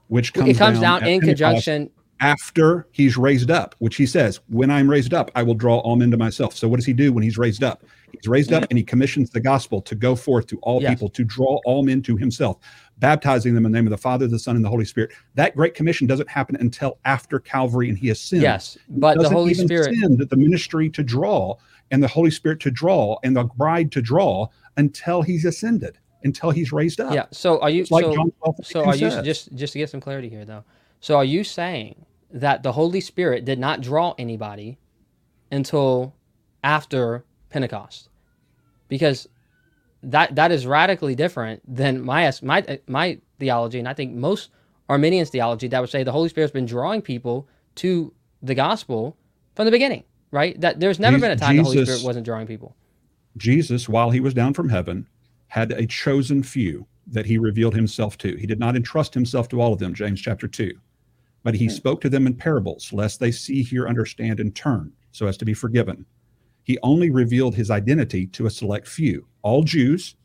Which comes it comes down, down in conjunction after he's raised up, which he says, "When I'm raised up, I will draw all men to myself." So, what does he do when he's raised up? He's raised up and he commissions the gospel to go forth to all yes. people, to draw all men to himself, baptizing them in the name of the Father, the Son, and the Holy Spirit. That great commission doesn't happen until after Calvary and he ascends. Yes, but the Holy Spirit send the ministry to draw and the Holy Spirit to draw and the bride to draw until he's ascended, until he's raised up. Yeah. So are you like so, so are you just just to get some clarity here though? So are you saying that the Holy Spirit did not draw anybody until after Pentecost, because that that is radically different than my my my theology, and I think most Arminians' theology that would say the Holy Spirit's been drawing people to the gospel from the beginning, right? That there's never Jesus, been a time the Holy Spirit wasn't drawing people. Jesus, while he was down from heaven, had a chosen few that he revealed himself to. He did not entrust himself to all of them, James chapter 2. But he hmm. spoke to them in parables, lest they see, hear, understand, and turn, so as to be forgiven he only revealed his identity to a select few, all Jews,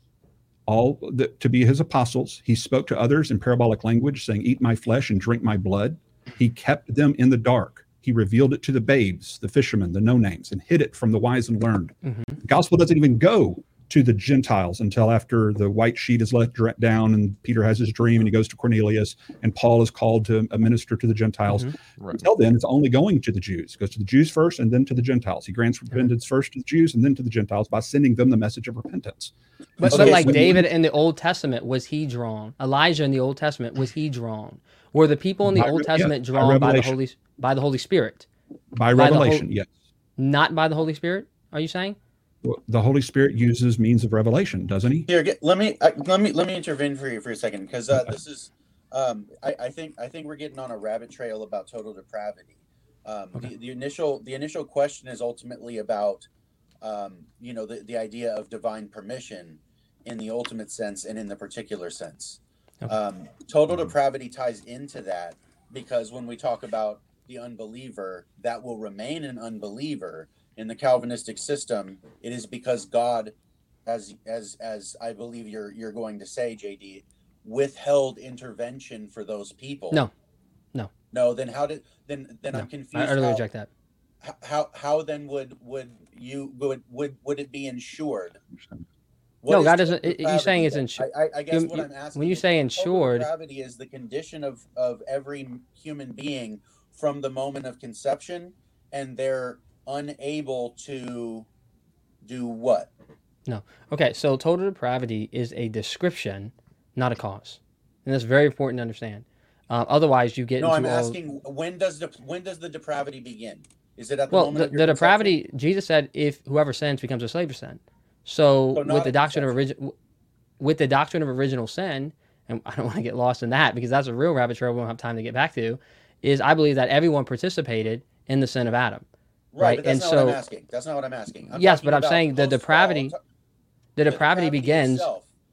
all the, to be his apostles. He spoke to others in parabolic language, saying, Eat my flesh and drink my blood. He kept them in the dark. He revealed it to the babes, the fishermen, the no names, and hid it from the wise and learned. Mm-hmm. The gospel doesn't even go to the Gentiles until after the white sheet is let down and Peter has his dream and he goes to Cornelius and Paul is called to minister to the Gentiles. Mm-hmm. Right. Until then, it's only going to the Jews. It goes to the Jews first and then to the Gentiles. He grants repentance first to the Jews and then to the Gentiles by sending them the message of repentance. But, so but like David in the Old Testament, was he drawn? Elijah in the Old Testament, was he drawn? Were the people in the by, Old Testament yeah, drawn by, by, the Holy by the Holy Spirit? By revelation, by yes. Not by the Holy Spirit, are you saying? The Holy Spirit uses means of revelation, doesn't he? Here, get, let me uh, let me let me intervene for you for a second because uh, this is, um, I, I, think I think we're getting on a rabbit trail about total depravity. Um, okay. the, the, initial the initial question is ultimately about, um, you know, the, the idea of divine permission in the ultimate sense and in the particular sense. Okay. Um, total depravity ties into that because when we talk about the unbeliever, that will remain an unbeliever in the Calvinistic system, it is because God, as as as I believe you're you're going to say, JD, withheld intervention for those people. No, no, no. Then how did then then no. I'm confused. I utterly reject that. How how then would would you would would would it be insured? What no, God doesn't. You're saying it's insured. I, I, guess you, what I'm asking. When you say insured, depravity is the condition of of every human being from the moment of conception and their unable to do what? No. Okay, so total depravity is a description, not a cause, and that's very important to understand. Uh, otherwise, you get. No, I'm asking when does the when does the depravity begin? Is it at the well, moment? the, the depravity. Jesus said, "If whoever sins becomes a slave to sin." So, so with the doctrine of original, with the doctrine of original sin, and I don't want to get lost in that because that's a real rabbit trail we don't have time to get back to. Is I believe that everyone participated in the sin of Adam. Right, right? and so I'm asking. That's not what I'm asking. I'm yes, but I'm saying the depravity, the, the depravity, begins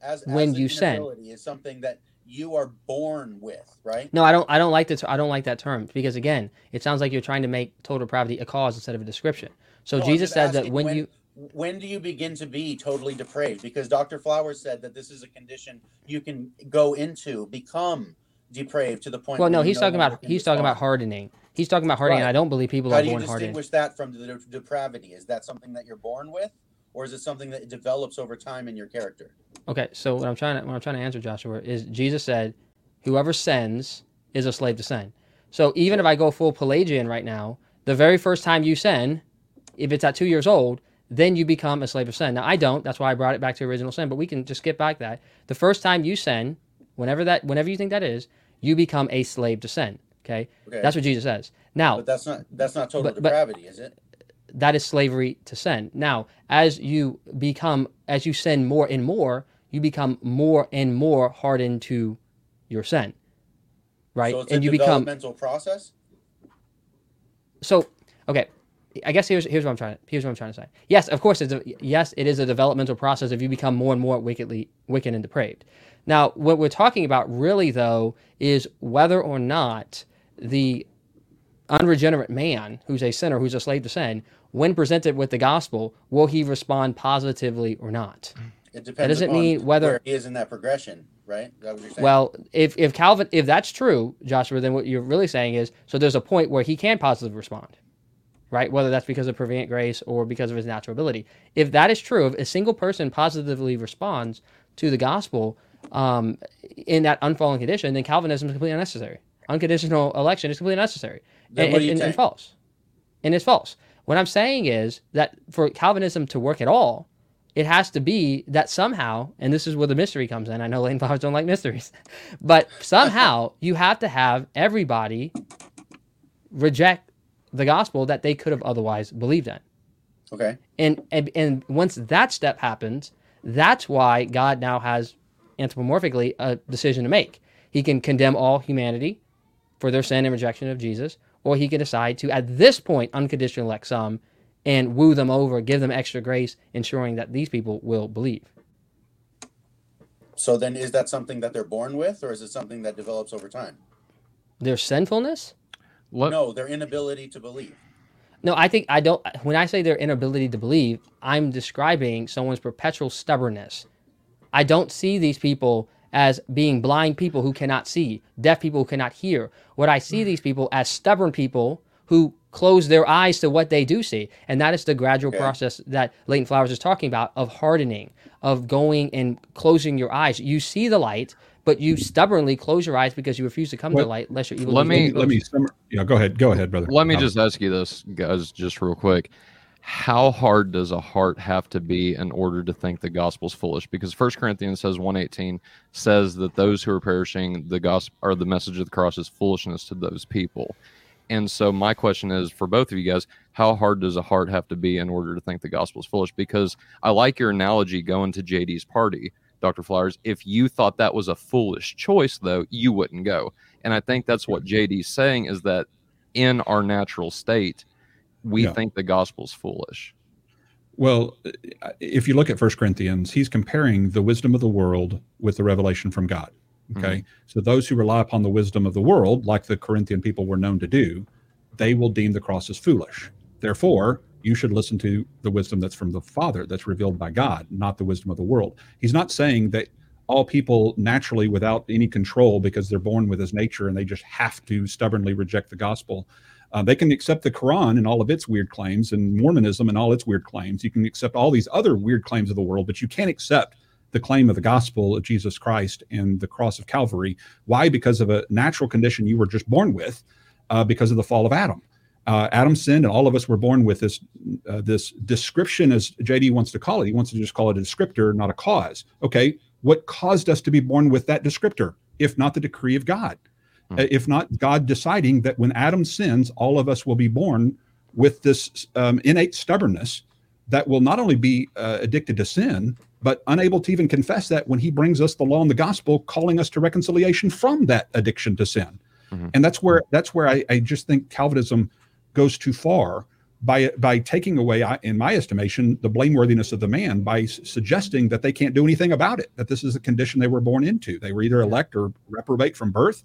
as, when you sin. Is something that you are born with, right? No, I don't. I don't like that. I don't like that term because again, it sounds like you're trying to make total depravity a cause instead of a description. So no, Jesus said that when, when you when do you begin to be totally depraved? Because Dr. Flowers said that this is a condition you can go into, become depraved to the point. Well, no, he's talking about he's talking about hardening. He's talking about hardening. Right. I don't believe people How are born hardened. How do you distinguish that from the depravity? Is that something that you're born with, or is it something that develops over time in your character? Okay, so what I'm trying to what I'm trying to answer, Joshua, is Jesus said, "Whoever sins is a slave to sin." So even if I go full Pelagian right now, the very first time you sin, if it's at two years old, then you become a slave of sin. Now I don't. That's why I brought it back to original sin. But we can just skip back that. The first time you sin, whenever that, whenever you think that is, you become a slave to sin. Okay? okay? That's what Jesus says. Now, but that's not that's not total but, depravity, but is it? That is slavery to sin. Now, as you become as you sin more and more, you become more and more hardened to your sin. Right? So and you become mental process. So, okay, I guess here's here's what I'm trying to here's what I'm trying to say. Yes, of course, it's a, yes, it is a developmental process if you become more and more wickedly wicked and depraved. Now, what we're talking about really though is whether or not the unregenerate man who's a sinner, who's a slave to sin, when presented with the gospel, will he respond positively or not? It depends. That doesn't mean whether he is in that progression, right? Well, if if Calvin, if that's true, Joshua, then what you're really saying is so there's a point where he can positively respond. right? Whether that's because of prevenient grace or because of his natural ability. If that is true, if a single person positively responds to the gospel um, in that unfallen condition, then Calvinism is completely unnecessary. Unconditional election is completely unnecessary and, and, and, and false. And it's false. What I'm saying is that for Calvinism to work at all, it has to be that somehow, and this is where the mystery comes in. I know Leighton Flowers don't like mysteries, (laughs) but somehow (laughs) you have to have everybody reject the gospel that they could have otherwise believed in. Okay. And, and and once that step happens, that's why God now has anthropomorphically a decision to make. He can condemn all humanity for their sin and rejection of Jesus, or he can decide to, at this point, unconditionally elect some and woo them over, give them extra grace, ensuring that these people will believe. So then, is that something that they're born with, or is it something that develops over time? Their sinfulness? What? No, their inability to believe. No, I think I don't. When I say their inability to believe, I'm describing someone's perpetual stubbornness. I don't see these people as being blind people who cannot see, deaf people who cannot hear. What I see these people as stubborn people who close their eyes to what they do see. And that is the gradual okay. process that Leighton Flowers is talking about of hardening, of going and closing your eyes. You see the light, but you stubbornly close your eyes because you refuse to come well, to the light unless you're evil. Let me let me summer, yeah, go ahead. Go ahead, brother. Let me um, just ask you this, guys, just real quick. How hard does a heart have to be in order to think the gospel's foolish? Because First Corinthians says 118 says that those who are perishing, the gospel or the message of the cross is foolishness to those people. And so my question is for both of you guys, how hard does a heart have to be in order to think the gospel is foolish? Because I like your analogy going to JD's party Dr. Flowers. If you thought that was a foolish choice, though, you wouldn't go. And I think that's what JD's saying is that in our natural state, we yeah. think the gospel's foolish. Well, if you look at First Corinthians, he's comparing the wisdom of the world with the revelation from God. Okay. Mm-hmm. So those who rely upon the wisdom of the world, like the Corinthian people were known to do, they will deem the cross as foolish. Therefore, you should listen to the wisdom that's from the Father, that's revealed by God, not the wisdom of the world. He's not saying that all people naturally, without any control, because they're born with his nature and they just have to stubbornly reject the gospel. Uh, they can accept the Quran and all of its weird claims, and Mormonism and all its weird claims. You can accept all these other weird claims of the world, but you can't accept the claim of the gospel of Jesus Christ and the cross of Calvary. Why? Because of a natural condition you were just born with, uh, because of the fall of Adam uh, Adam sinned, and all of us were born with this uh, this description, as JD wants to call it. He wants to just call it a descriptor, not a cause. Okay, what caused us to be born with that descriptor, if not the decree of God? Mm-hmm. if not God deciding that when Adam sins, all of us will be born with this um, innate stubbornness that will not only be uh, addicted to sin, but unable to even confess that when He brings us the law and the gospel, calling us to reconciliation from that addiction to sin. Mm-hmm. And that's where that's where I, I just think Calvinism goes too far by by taking away, in my estimation, the blameworthiness of the man by suggesting that they can't do anything about it. That this is a condition they were born into. They were either elect or reprobate from birth.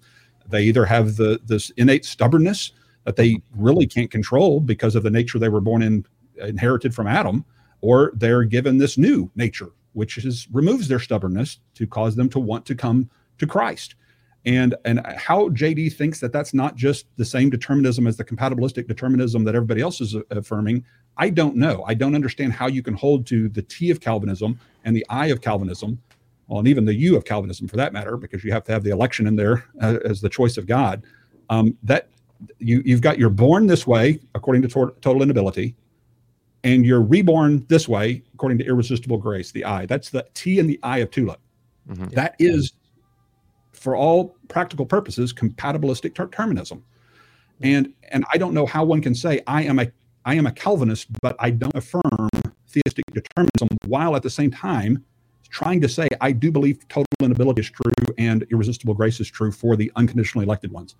They either have the this innate stubbornness that they really can't control because of the nature they were born in, inherited from Adam, or they're given this new nature, which is removes their stubbornness to cause them to want to come to Christ and and how JD thinks that that's not just the same determinism as the compatibilistic determinism that everybody else is uh, affirming, I don't know. I don't understand how you can hold to the T of Calvinism and the I of Calvinism, well, and even the U of Calvinism for that matter, because you have to have the election in there uh, as the choice of God. Um, that you you've got you're born this way according to tor- total inability, and you're reborn this way according to irresistible grace. The I. That's the T in the I of Tulip. Mm-hmm. That is for all practical purposes, compatibilistic determinism. And and I don't know how one can say I am a I am a Calvinist, but I don't affirm theistic determinism while at the same time trying to say I do believe total inability is true and irresistible grace is true for the unconditionally elected ones.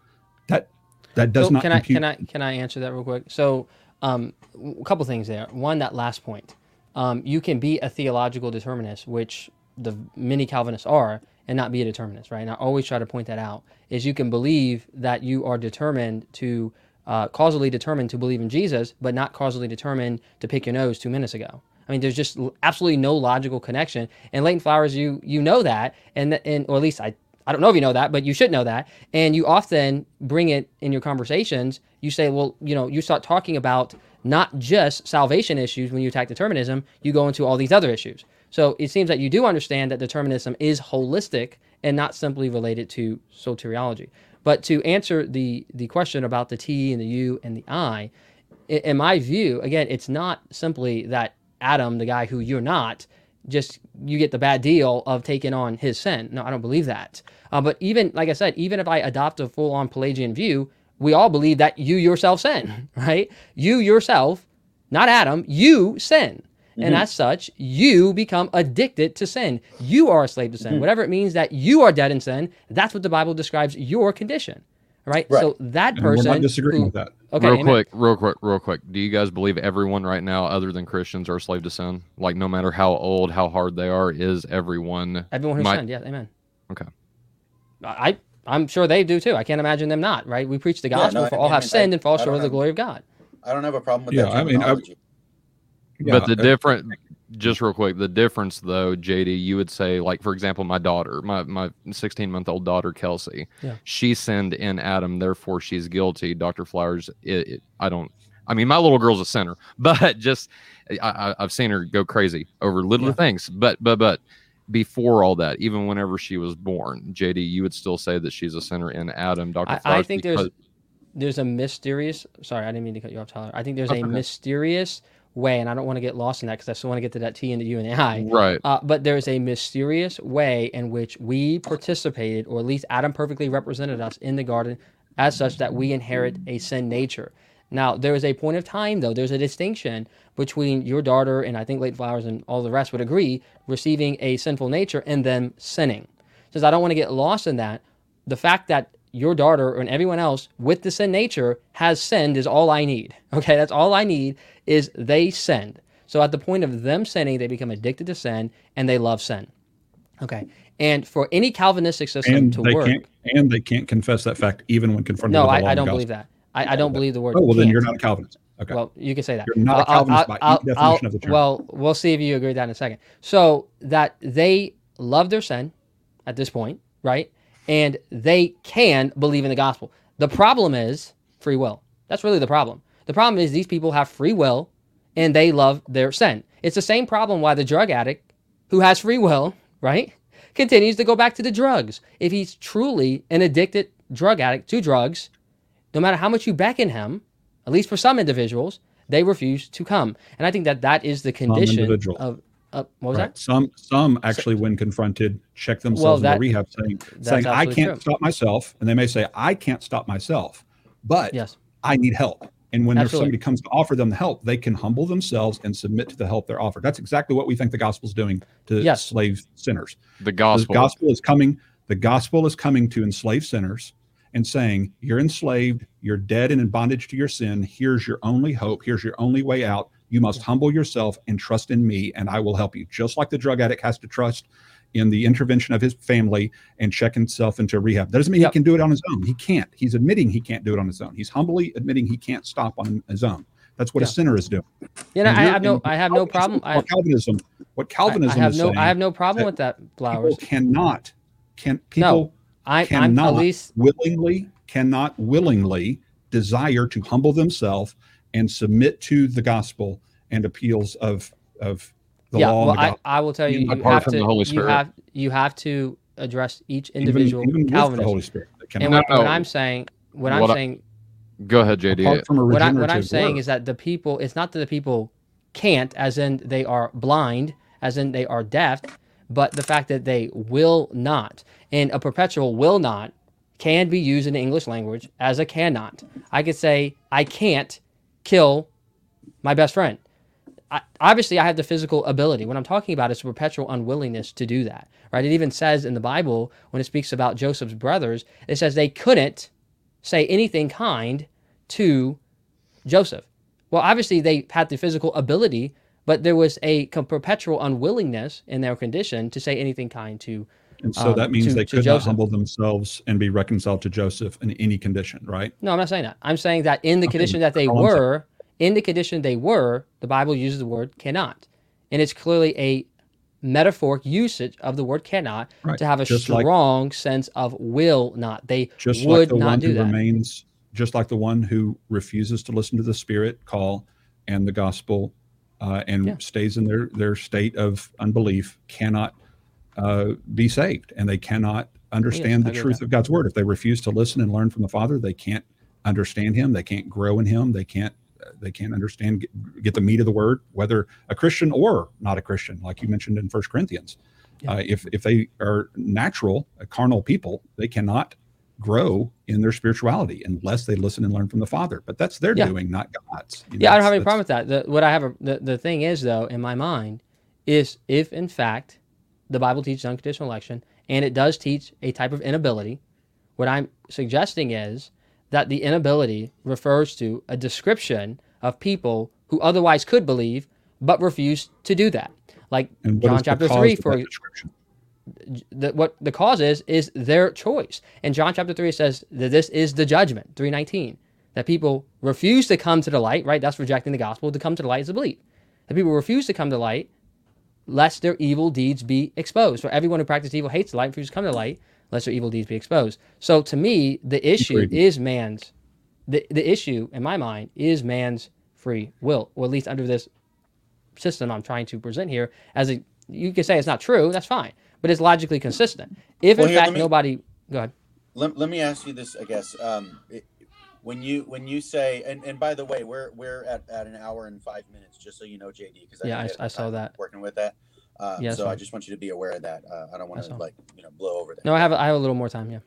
That that does so not. Can I can I can I answer that real quick? So um, a couple things there. One, that last point. Um, you can be a theological determinist, which the many Calvinists are, and not be a determinist, right? And I always try to point that out is you can believe that you are determined to uh, causally determined to believe in Jesus, but not causally determined to pick your nose two minutes ago. I mean, there's just absolutely no logical connection. And Leighton Flowers, you you know that, and and or at least I I don't know if you know that, but you should know that. And you often bring it in your conversations. You say, well, you know, you start talking about not just salvation issues when you attack determinism, you go into all these other issues. So it seems that you do understand that determinism is holistic and not simply related to soteriology. But to answer the the question about the T and the U and the I, in my view, again, it's not simply that Adam, the guy who you're not, just you get the bad deal of taking on his sin. No, I don't believe that. Uh, but even like I said, even if I adopt a full on Pelagian view, we all believe that you yourself sin, (laughs) right? You yourself, not Adam, you sin. Mm-hmm. And as such, you become addicted to sin. You are a slave to sin. Mm-hmm. Whatever it means that you are dead in sin, that's what the Bible describes your condition. Right? right. So that person. And we're not disagreeing who, with that. Okay, real amen. quick, real quick, real quick. Do you guys believe everyone right now, other than Christians, are a slave to sin? Like, no matter how old, how hard they are, is everyone? Everyone who might... sinned, yeah, amen. Okay. I I'm sure they do too. I can't imagine them not. Right? We preach the gospel yeah, no, for all have sinned and fall short of the glory of God. I don't have a problem with yeah, that. I mean, I, yeah, but the different, just real quick, the difference though, JD, you would say, like for example, my daughter, my my 16 month old daughter Kelsey, yeah. she sinned in Adam, therefore she's guilty. Dr. Flowers, it, it, I don't. I mean, my little girl's a sinner, (laughs) but just I, have seen her go crazy over little yeah. things. But but but before all that, even whenever she was born, JD, you would still say that she's a sinner in Adam. Dr. I, I think because... there's there's a mysterious. Sorry, I didn't mean to cut you off, Tyler. I think there's a mysterious way, and I don't want to get lost in that because I still want to get to that T and the U and the I. Right. Uh, but there's a mysterious way in which we participated, or at least Adam perfectly represented us in the garden, as such that we inherit a sin nature. Now, there is a point of time, though. There's a distinction between your daughter and I think Leighton Flowers and all the rest would agree receiving a sinful nature and them sinning. Says I don't want to get lost in that. The fact that your daughter and everyone else with the sin nature has sinned is all I need. (laughs) Okay, that's all I need is they sinned. So at the point of them sinning, they become addicted to sin and they love sin. Okay, and for any Calvinistic system and to work, and they can't confess that fact even when confronted. No, I, I, don't believe that. I, I don't believe the word. Oh well, then you're not a Calvinist. Okay. Well, you can say that. You're not a Calvinist I'll, by I'll, definition I'll, of the term. Well, we'll see if you agree with that in a second. So that they love their sin at this point, right? And they can believe in the gospel. The problem is free will. That's really the problem. The problem is these people have free will and they love their sin. It's the same problem why the drug addict who has free will, right, continues to go back to the drugs. If he's truly an addicted drug addict to drugs, no matter how much you beckon him, at least for some individuals, they refuse to come. And I think that that is the condition of. Uh, what was right. that? Some some actually, so, when confronted, check themselves well, that, into rehab, saying saying I can't true. stop myself, and they may say I can't stop myself, but yes. I need help. And when there's somebody comes to offer them the help, they can humble themselves and submit to the help they're offered. That's exactly what we think the gospel is doing to yes. slave sinners. The gospel. The gospel is coming. The gospel is coming to enslave sinners and saying, You're enslaved, you're dead and in bondage to your sin. Here's your only hope, here's your only way out. You must humble yourself and trust in me, and I will help you. Just like the drug addict has to trust in the intervention of his family and check himself into rehab. That doesn't mean yep. he can do it on his own. He can't. He's admitting he can't do it on his own. He's humbly admitting he can't stop on his own. That's what yeah. a sinner is doing. Yeah, no, I have no, I have no problem. What Calvinism, what Calvinism I, I have is no, saying, I have no problem with that. Flowers people cannot, can people no. I, cannot I'm at least willingly cannot willingly desire to humble themselves and submit to the gospel and appeals of of the yeah, law. Well, I, I, will tell you, you have to, you have you have to address each individual even, even Calvinist. the Holy Spirit. And what, what, I'm saying, what, what I'm I, saying, go ahead, JD. What, I, what I'm saying is that the people, it's not that the people can't, as in they are blind, as in they are deaf, but the fact that they will not. And a perpetual will not can be used in the English language as a cannot. I could say, I can't kill my best friend. I, obviously, I have the physical ability. What I'm talking about is a perpetual unwillingness to do that, right? It even says in the Bible, when it speaks about Joseph's brothers, it says they couldn't say anything kind to Joseph. Well, obviously, they had the physical ability, but there was a perpetual unwillingness in their condition to say anything kind to. And so um, that means to, they could not humble themselves and be reconciled to Joseph in any condition, right? No, I'm not saying that. I'm saying that in the okay. condition that they were, in the condition they were, the Bible uses the word cannot. And it's clearly a metaphoric usage of the word cannot right. to have a just strong like, sense of will not. They just would like the not one do who that. Remains, just like the one who refuses to listen to the Spirit call and the gospel uh, and yeah. stays in their, their state of unbelief cannot uh, be saved and they cannot understand the truth of God's word. If they refuse to listen and learn from the Father, they can't understand Him. They can't grow in Him. They can't they can't understand get, get the meat of the word, whether a Christian or not a Christian, like you mentioned in First Corinthians. Yeah. Uh, if if they are natural, uh, carnal people, they cannot grow in their spirituality unless they listen and learn from the Father. But that's their yeah. doing, not God's. You know, yeah, I don't have any problem with that. The, what I have, a, the the thing is though, in my mind, is if in fact the Bible teaches unconditional election and it does teach a type of inability, what I'm suggesting is that the inability refers to a description of people who otherwise could believe but refuse to do that. Like John chapter 3 for the, what the cause is is their choice. And John chapter 3 says that this is the judgment, 319. That people refuse to come to the light, right? That's rejecting the gospel. To come to the light is to believe. That people refuse to come to light lest their evil deeds be exposed. For everyone who practices evil hates the light and refuses to come to light lest their evil deeds be exposed. So to me, the issue is man's the, the issue in my mind is man's free will, or at least under this system I'm trying to present here, as a you can say it's not true, that's fine, but it's logically consistent. If well, in here, fact me, nobody, go ahead. Let, let me ask you this, I guess. Um, it, when you when you say and, and by the way, we're we're at, at an hour and five minutes, just so you know, JD, because yeah, I, I saw that working with that. Uh, yeah, so fine. I just want you to be aware of that. Uh, I don't want to like you know blow over that. No, I have I have a little more time. Yeah.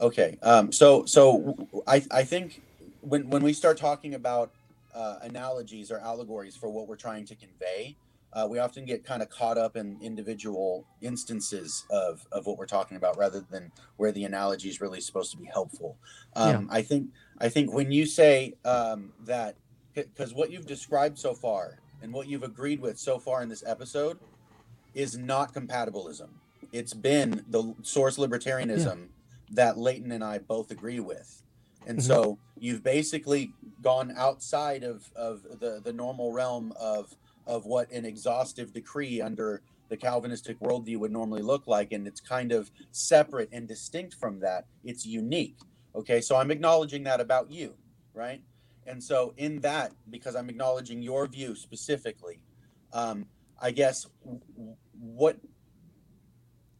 Okay. Um. So so I I think when when we start talking about uh, analogies or allegories for what we're trying to convey, uh, we often get kind of caught up in individual instances of, of what we're talking about rather than where the analogy is really supposed to be helpful. Um, yeah. I think I think when you say um, that, because what you've described so far and what you've agreed with so far in this episode is not compatibilism. It's been the source libertarianism yeah. that Leighton and I both agree with. And mm-hmm. so you've basically gone outside of, of the, the normal realm of, of what an exhaustive decree under the Calvinistic worldview would normally look like. And it's kind of separate and distinct from that. It's unique. Okay. So I'm acknowledging that about you, right? And so in that, because I'm acknowledging your view specifically, um, I guess what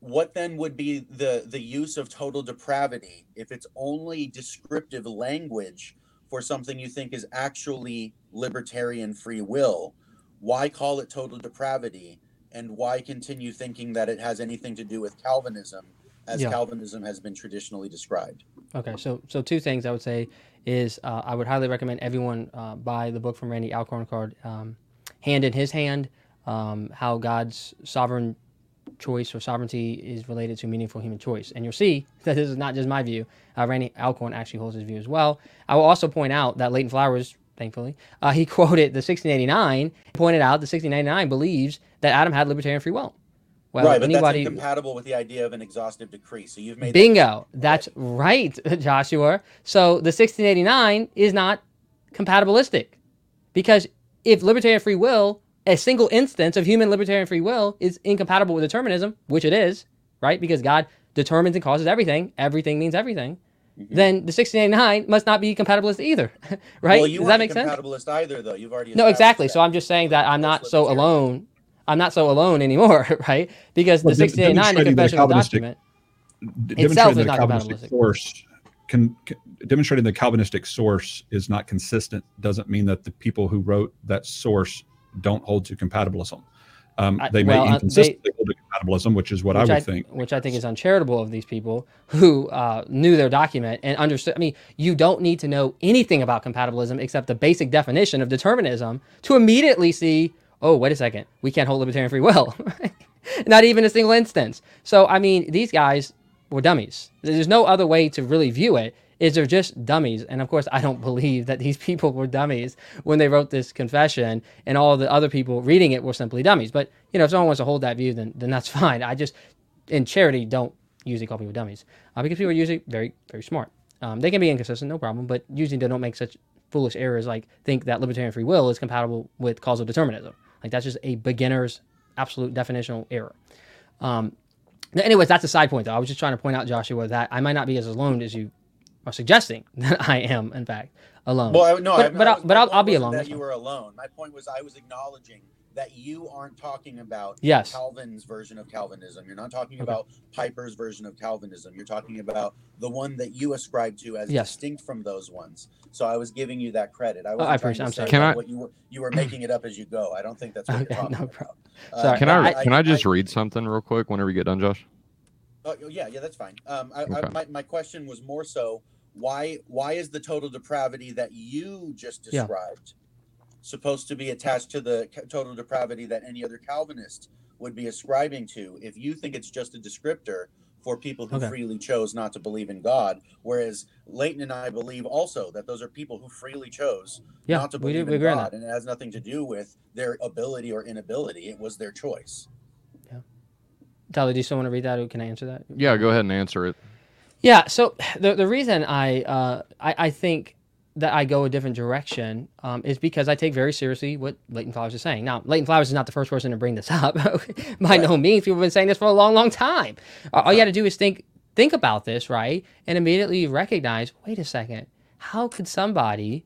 what then would be the the use of total depravity if it's only descriptive language for something you think is actually libertarian free will why call it total depravity and why continue thinking that it has anything to do with calvinism as yeah. calvinism has been traditionally described okay so so two things i would say is uh, i would highly recommend everyone uh, buy the book from randy alcorn called um, hand in his hand um, how god's sovereign choice or sovereignty is related to meaningful human choice. And you'll see (laughs) that this is not just my view. Uh, Randy Alcorn actually holds his view as well. I will also point out that Leighton Flowers, thankfully, uh, he (laughs) quoted the 1689, pointed out the 1689 believes that Adam had libertarian free will. Well, right, but anybody, that's incompatible with the idea of an exhaustive decree. So you've made bingo. That that's right, (laughs) Joshua. So the 1689 is not compatibilistic because if libertarian free will a single instance of human libertarian free will is incompatible with determinism, which it is, right? Because God determines and causes everything. Everything means everything. Mm-hmm. Then the 1689 must not be compatibilist either, (laughs) right? Well, you Does that make sense? Compatibilist either, though. You've already no, exactly. That. So I'm just saying that I'm not so alone. I'm not so alone anymore, (laughs) right? Because well, the 1689, the confessional document itself is not compatibilistic. Source can, can, demonstrating the Calvinistic source is not consistent doesn't mean that the people who wrote that source don't hold to compatibilism. Um, they may well, inconsistently they, hold to compatibilism, which is what which I would I, think. Which I think is uncharitable of these people who uh, knew their document and understood. I mean, you don't need to know anything about compatibilism except the basic definition of determinism to immediately see, oh, wait a second, we can't hold libertarian free will. (laughs) Not even a single instance. So, I mean, these guys were dummies. There's no other way to really view it is they're just dummies. And of course, I don't (laughs) believe that these people were dummies when they wrote this confession, and all the other people reading it were simply dummies. But you know, if someone wants to hold that view, then then that's (laughs) fine. I just, in charity, don't usually call people dummies uh, because people are usually very very smart. Um, they can be inconsistent, no problem, but usually they don't make such foolish errors like think that libertarian free will is compatible with causal determinism. Like that's just a beginner's absolute definitional error. Um, anyways, that's a side point though. I was just trying to point out, Joshua, that I might not be as alone as you are suggesting (laughs) that I am, in fact, alone. Well, I, no, but, I, but, I I'll, but I'll, I'll be alone. That you were alone. My point was I was acknowledging that you aren't talking about yes. Calvin's version of Calvinism. You're not talking okay. about Piper's version of Calvinism. You're talking about the one that you ascribe to as yes. distinct from those ones. So I was giving you that credit. I was oh, I appreciate. I'm sorry. Can I? What you were you were making it up as you go. I don't think that's what okay, (laughs) you're talking no about. Uh, sorry. Can I, I can I, I just I, read something real quick whenever you get done, Josh? Oh yeah, yeah, that's fine. Um, I, okay. my my question was more so why why is the total depravity that you just described? Yeah supposed to be attached to the total depravity that any other Calvinist would be ascribing to. If you think it's just a descriptor for people who okay. freely chose not to believe in God, whereas Leighton and I believe also that those are people who freely chose yeah, not to believe do, in God, and it has nothing to do with their ability or inability. It was their choice. Yeah. Tyler, do you still want to read that, or can I answer that? Yeah, go ahead and answer it. Yeah. So the the reason I uh, I, I think that I go a different direction um, is because I take very seriously what Leighton Flowers is saying. Now, Leighton Flowers is not the first person to bring this (laughs) up. (laughs) By right. no means, people have been saying this for a long, long time. All you got to do is think think about this, right, and immediately recognize. Wait a second. How could somebody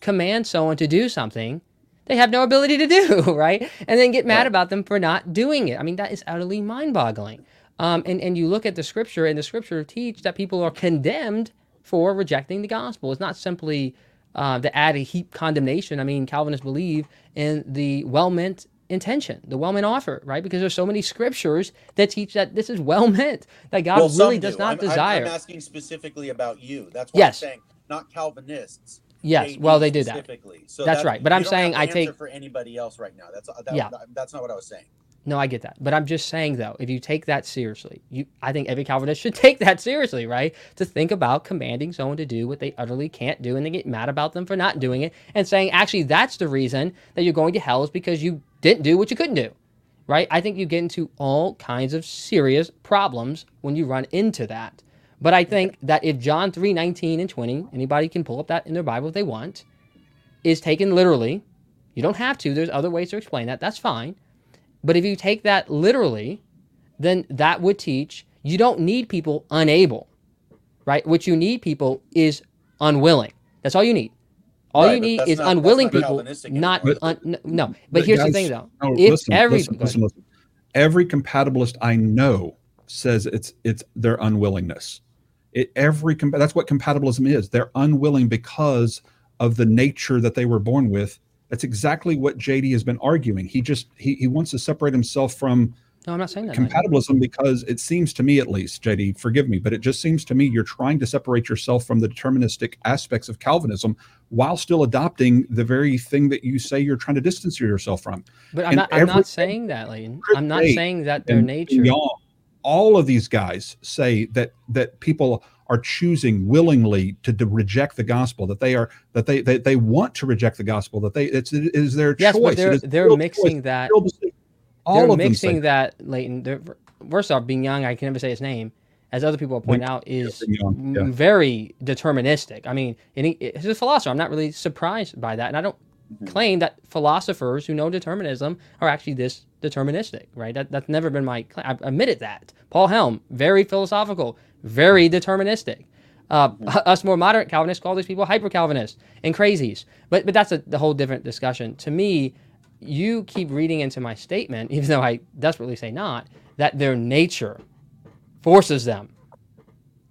command someone to do something they have no ability to do, (laughs) right? And then get mad right. about them for not doing it. I mean, that is utterly mind-boggling. Um, and and you look at the scripture, and the scripture teach that people are condemned for rejecting the gospel. It's not simply uh, to add a heap condemnation. I mean, Calvinists believe in the well meant intention, the well meant offer, right? Because there's so many scriptures that teach that this is well meant, that God well, really does do. not I'm, desire. I'm, asking specifically about you. That's what yes. I'm saying, not Calvinists. Yes, well, they do that. So that's, that's right. But I'm saying I take for anybody else right now. That's that, yeah. That's not what I was saying. No, I get that. But I'm just saying though, if you take that seriously, you I think every Calvinist (laughs) should take that seriously, right? To think about commanding someone to do what they utterly can't do and they get mad about them for not doing it and saying actually that's the reason that you're going to hell is because you didn't do what you couldn't do. Right? I think you get into all kinds of serious problems when you run into that. But I think that if John 3, 19 and 20, anybody can pull up that in their Bible if they want, is taken literally. You don't have to. There's other ways to explain that. That's fine but if you take that literally, then that would teach you don't need people unable, right? What you need people is unwilling. That's all you need. All right, you need is not, unwilling people, not un, no. But here's guys, the thing, though: no, if listen, every listen, listen, listen, every compatibilist I know says it's it's their unwillingness. It, every that's what compatibilism is. They're unwilling because of the nature that they were born with that's exactly what JD has been arguing. He just he, he wants to separate himself from no, I'm not saying that. Compatibilism, because it seems to me, at least, JD, forgive me, but it just seems to me you're trying to separate yourself from the deterministic aspects of Calvinism while still adopting the very thing that you say you're trying to distance yourself from. But I'm, not, I'm not, saying that, Leighton. I'm not saying that their nature. all of these guys say that that people are choosing willingly to, to, reject the gospel that they are that they, they they want to reject the gospel that they it's it is their yes, choice. But they're they're mixing choice. that. All they're mixing that, Leighton. They're, first off, Bignon, I can never say his name. As other people point out, is yeah, yeah. very deterministic. I mean, he, he's a philosopher. I'm not really surprised by that, and I don't mm-hmm. claim that philosophers who know determinism are actually this deterministic, right? That, that's never been my claim. I've admitted that. Paul Helm, very philosophical, very deterministic. Uh, us more moderate Calvinists call these people hyper Calvinists and crazies. But but that's a, a whole different discussion. To me, you keep reading into my statement, (laughs) even though I desperately say not, that their nature forces them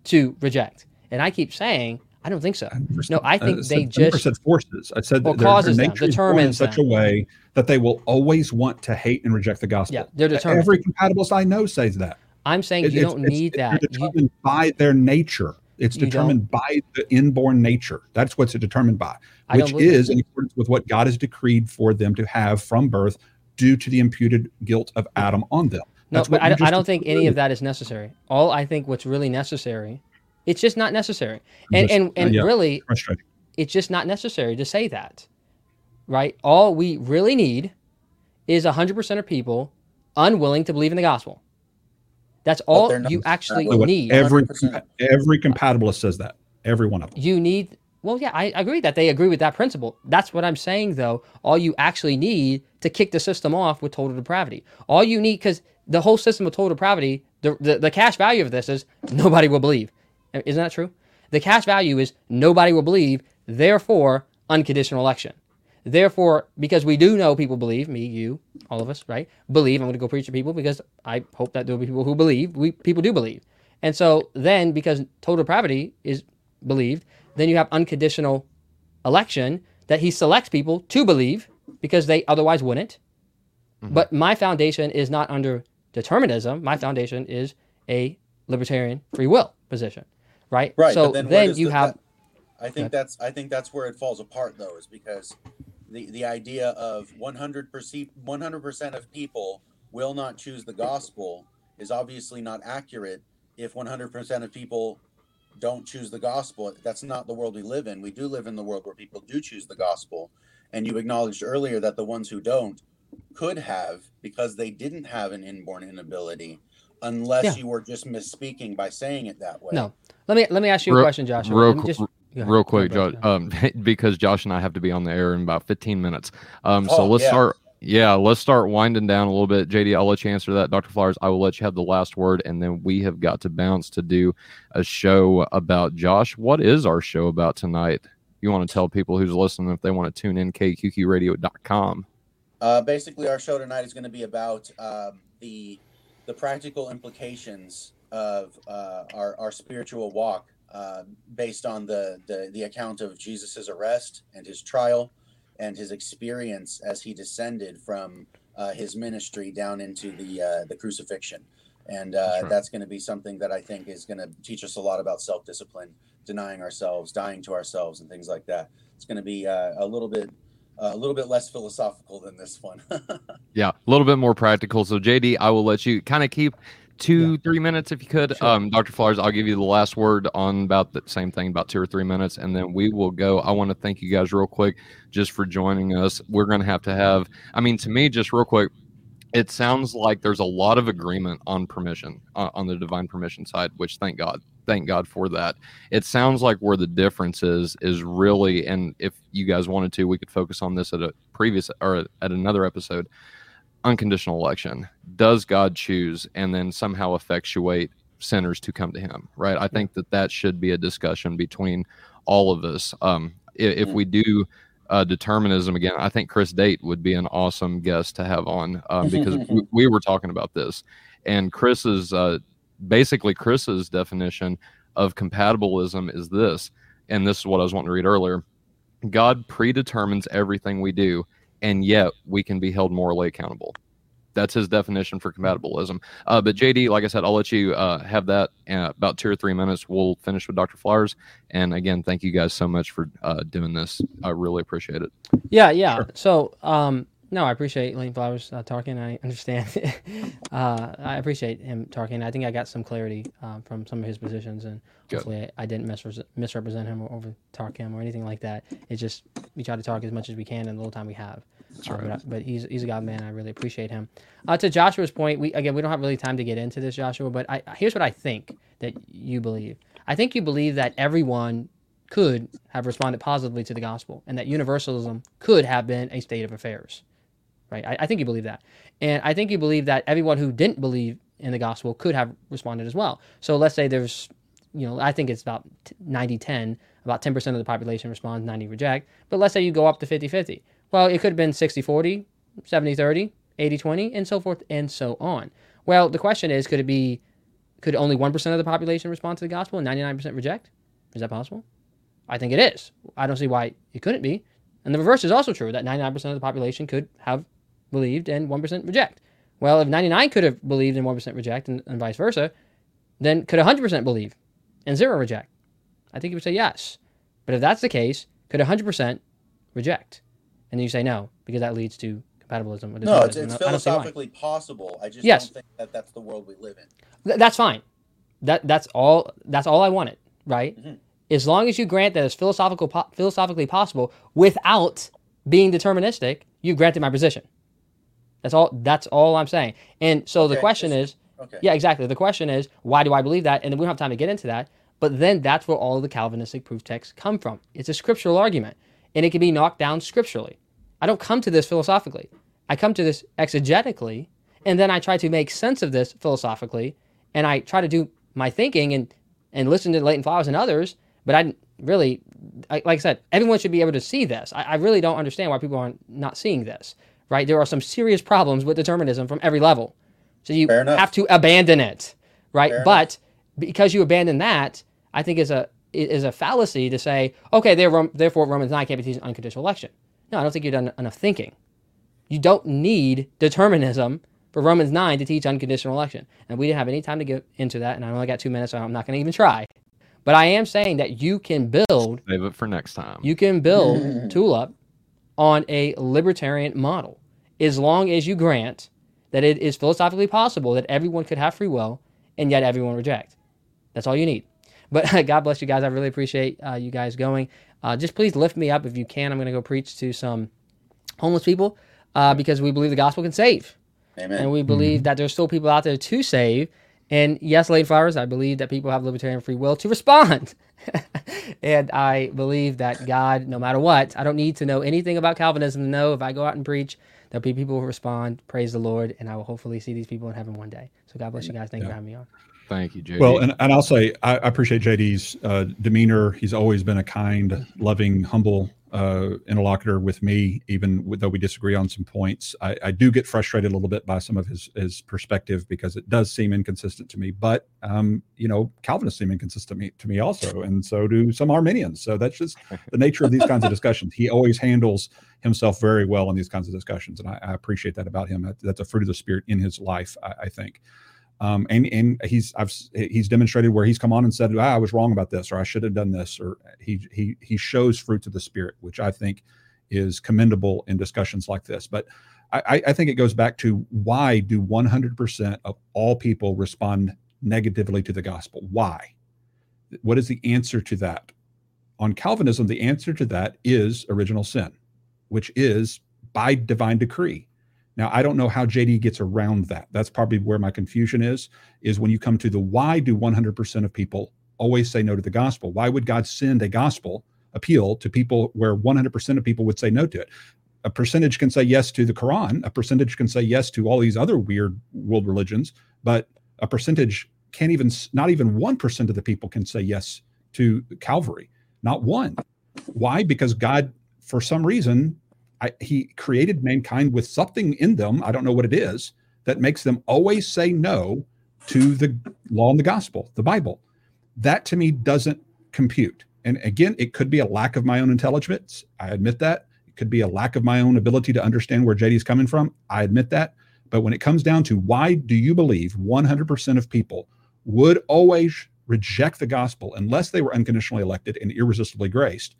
to reject. And I keep saying, I don't think so. No, I think I said, they just. I said forces. I said that their, their nature born in such them. a way that they will always want to hate and reject the gospel. Yeah, they're determined. Every compatibilist I know says that. I'm saying it, you don't need that. It's determined you, by their nature. It's determined by the inborn nature. That's what's determined by, which is in accordance with what God has decreed for them to have from birth due to the imputed guilt of Adam on them. That's no, but I, I don't think any of that is necessary. All I think what's really necessary, it's just not necessary. And just, and, and uh, yeah, really, it's just not necessary to say that, right? All we really need is 100% of people unwilling to believe in the gospel. That's all you actually need. Every every compatibilist says that. Every one of them. You need. Well, yeah, I agree that they agree with that principle. That's what I'm saying, though. All you actually need to kick the system off with total depravity. All you need, because the whole system of total depravity, the, the, the cash value of this is nobody will believe. Isn't that true? The cash value is nobody will believe, therefore, unconditional election. Therefore, because we do know people believe, me, you, all of us, right? Believe. I'm going to go preach to people because I hope that there will be people who believe. We people do believe. And so then, because total depravity is believed, then you have unconditional election that he selects people to believe because they otherwise wouldn't. Mm-hmm. But my foundation is not under determinism. My foundation is a libertarian free will position, right? Right. So then, then you the, have. That, I think that's I think that's where it falls apart though, is because the the idea of 100 percent 100 percent of people will not choose the gospel is obviously not accurate if 100 percent of people don't choose the gospel. That's not the world we live in. We do live in the world where people do choose the gospel. And you acknowledged earlier that the ones who don't could have because they didn't have an inborn inability unless yeah. you were just misspeaking by saying it that way. No. Let me let me ask you real, a question, Josh. Real, just, real quick, Josh, um, (laughs) because Josh and I have to be on the air in about 15 minutes. Um, oh, so let's yeah. start yeah, let's start winding down a little bit. JD, I'll let you answer that. Dr. Flowers, I will let you have the last word, and then we have got to bounce to do a show about Josh. What is our show about tonight? You want to tell people who's listening if they want to tune in, kqqradio.com. Uh, basically, our show tonight is going to be about um, the the practical implications of uh, our, our spiritual walk uh, based on the, the, the account of Jesus's arrest and his trial and his experience as he descended from uh, his ministry down into the uh, the crucifixion, and uh, sure. that's going to be something that I think is going to teach us a lot about self discipline, denying ourselves, dying to ourselves, and things like that. It's going to be uh, a little bit a little bit less philosophical than this one. (laughs) yeah, a little bit more practical. So JD, I will let you kind of keep two, yeah. three minutes if you could. Sure. Um, Dr. Flowers, I'll give you the last word on about the same thing, about two or three minutes, and then we will go. I want to thank you guys real quick just for joining us. We're going to have to have, I mean, to me, just real quick, it sounds like there's a lot of agreement on permission uh, on the divine permission side, which thank God, thank God for that. It sounds like where the difference is is really, and if you guys wanted to, we could focus on this at a previous or at another episode unconditional election. Does God choose and then somehow effectuate sinners to come to Him? Right. I think that that should be a discussion between all of us. Um, if, if we do uh, determinism again, I think Chris Date would be an awesome guest to have on um, because (laughs) we, we, were talking about this, and Chris's uh, basically Chris's definition of compatibilism is this, and this is what I was wanting to read earlier. God predetermines everything we do, and yet we can be held morally accountable. That's his definition for compatibilism. Uh, but JD, like I said, I'll let you uh, have that in about two or three minutes. We'll finish with Dr. Flowers. And again, thank you guys so much for uh, doing this. I really appreciate it. Yeah, yeah. Sure. So, um, no, I appreciate Leighton Flowers uh, talking. I understand. (laughs) uh, I appreciate him talking. I think I got some clarity uh, from some of his positions, and Good. hopefully I, I didn't misre- misrepresent him or over talk him or anything like that. It's just we try to talk as much as we can in the little time we have. That's uh, right. But, but, he's he's a god man. I really appreciate him. Uh, to Joshua's point, we again we don't have really time to get into this, Joshua. But I, here's what I think that you believe. I think you believe that everyone could have responded positively to the gospel, and that universalism could have been a state of affairs right? I, I think you believe that. And I think you believe that everyone who didn't believe in the gospel could have responded as well. So let's say there's, you know, I think it's about 90 10, about 10% of the population responds, 90 reject. But let's say you go up to 50 50. Well, it could have been 60 40, 70 30, 80 20, and so forth and so on. Well, the question is could it be, could only 1% of the population respond to the gospel and 99% reject? Is that possible? I think it is. I don't see why it couldn't be. And the reverse is also true that 99% of the population could have believed and 1% reject. Well, if 99 could have believed and 1% reject and, and vice versa, then could 100% believe and 0 reject? I think you would say yes. But if that's the case, could 100% reject? And then you say no, because that leads to compatibilism. no, it's, it's philosophically possible. I just yes. don't think that that's the world we live in. Th- that's fine. That that's all. That's all I wanted, right? Mm-hmm. As long as you grant that it's philosophical, po- philosophically possible without being deterministic, you granted my position. That's all. That's all I'm saying. And so okay, the question is, okay. yeah, exactly. The question is, why do I believe that? And we don't have time to get into that. But then that's where all of the Calvinistic proof texts come from. It's a scriptural argument, and it can be knocked down scripturally. I don't come to this philosophically. I come to this exegetically, and then I try to make sense of this philosophically, and I try to do my thinking and and listen to Leighton Flowers and others But I really, I, like I said, everyone should be able to see this. I, I really don't understand why people aren't not seeing this. Right? There are some serious problems with determinism from every level, so you have to abandon it. Right? Fair but enough. because you abandon that, I think is a is a fallacy to say, okay, therefore Romans nine can't be teaching unconditional election. No, I don't think you've done enough thinking. You don't need determinism for Romans 9 to teach unconditional election. And we didn't have any time to get into that, and I only got two minutes, so I'm not going to even try. But I am saying that you can build. Save it for next time. You can build (laughs) Tulip on a libertarian model as long as you grant that it is philosophically possible that everyone could have free will and yet everyone reject. That's all you need. But (laughs) God bless you guys. I really appreciate uh, you guys going. Uh, just please lift me up if you can. I'm going to go preach to some homeless people uh, because we believe the gospel can save. Amen. And we believe mm-hmm. that there's still people out there to save. And yes, Leighton Flowers, I believe that people have libertarian free will to respond. (laughs) and I believe that God, no matter what, I don't need to know anything about Calvinism to know if I go out and preach, there'll be people who respond, praise the Lord, and I will hopefully see these people in heaven one day. So God bless you guys. Thank yeah. you for having me on. Thank you, JD. Well, and, and I'll say I, appreciate JD's uh, demeanor. He's always been a kind, loving, humble uh, interlocutor with me, even though we disagree on some points. I, I, do get frustrated a little bit by some of his his perspective because it does seem inconsistent to me. But um, you know, Calvinists seem inconsistent to me, to me also, and so do some Arminians. So that's just (laughs) the nature of these kinds of discussions. He always handles himself very well in these kinds of discussions, and I, I appreciate that about him. That's a fruit of the spirit in his life, I, I think. Um, and and he's I've he's demonstrated where he's come on and said ah, I was wrong about this or I should have done this or he he he shows fruits of the spirit which I think is commendable in discussions like this. But I, I think it goes back to why do 100% of all people respond negatively to the gospel? Why? What is the answer to that? On Calvinism the answer to that is original sin which is by divine decree now, I don't know how JD gets around that. That's probably where my confusion is, is when you come to the why do 100% of people always say no to the gospel? Why would God send a gospel appeal to people where 100% of people would say no to it? A percentage can say yes to the Quran, a percentage can say yes to all these other weird world religions, but a percentage can't even, not even 1% of the people can say yes to Calvary. Not one. Why? Because God, for some reason, I, he created mankind with something in them, I don't know what it is, that makes them always say no to the law and the gospel, the Bible. That to me doesn't compute. And again, it could be a lack of my own intelligence. I admit that. It could be a lack of my own ability to understand where JD is coming from. I admit that. But when it comes down to why do you believe 100% of people would always reject the gospel unless they were unconditionally elected and irresistibly graced?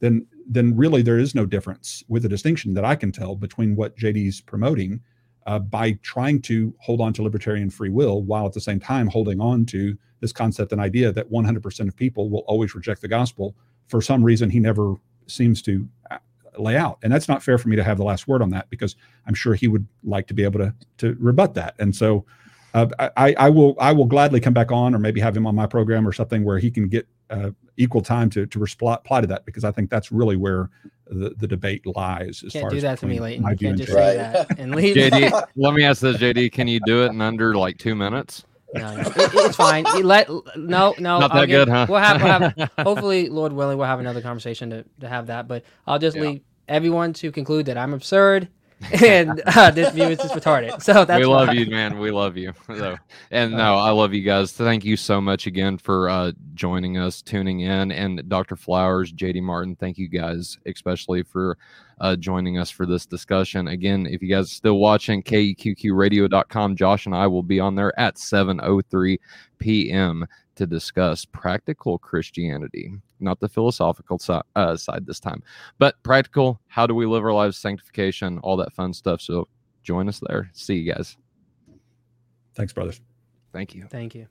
then then really there is no difference with the distinction that I can tell between what JD's promoting uh, by trying to hold on to libertarian free will while at the same time holding on to this concept and idea that 100% of people will always reject the gospel for some reason he never seems to uh, lay out. And that's not fair for me to have the last word on that because i'm sure he would like to be able to to rebut that. And so uh, I, I will I will gladly come back on or maybe have him on my program or something where he can get uh, equal time to to reply to that because I think that's really where the, the debate lies. As can't far do as that to me, Leighton. You can't just say that and leave. JD, let me ask this, JD. Can you do it in under like two minutes? No, no. It, it's fine. You let no, no. Not that get, good, huh? We'll have, we'll have, (laughs) hopefully, Lord willing, we'll have another conversation to, to have that. But I'll just yeah. leave everyone to conclude that I'm absurd (laughs) and uh, this view is just retarded. So that's we love why. you, man. We love you. (laughs) So, and no, I love you guys. Thank you so much again for uh, joining us, tuning in, and Dr. Flowers, JD Martin. Thank you guys, especially for uh, joining us for this discussion. Again, if you guys are still watching, keqqradio.com, Josh and I will be on there at 7:03 p.m. to discuss practical Christianity not the philosophical si- uh, side this time, but practical. How do we live our lives, sanctification, all that fun stuff. So join us there. See you guys. Thanks, brothers. Thank you. Thank you.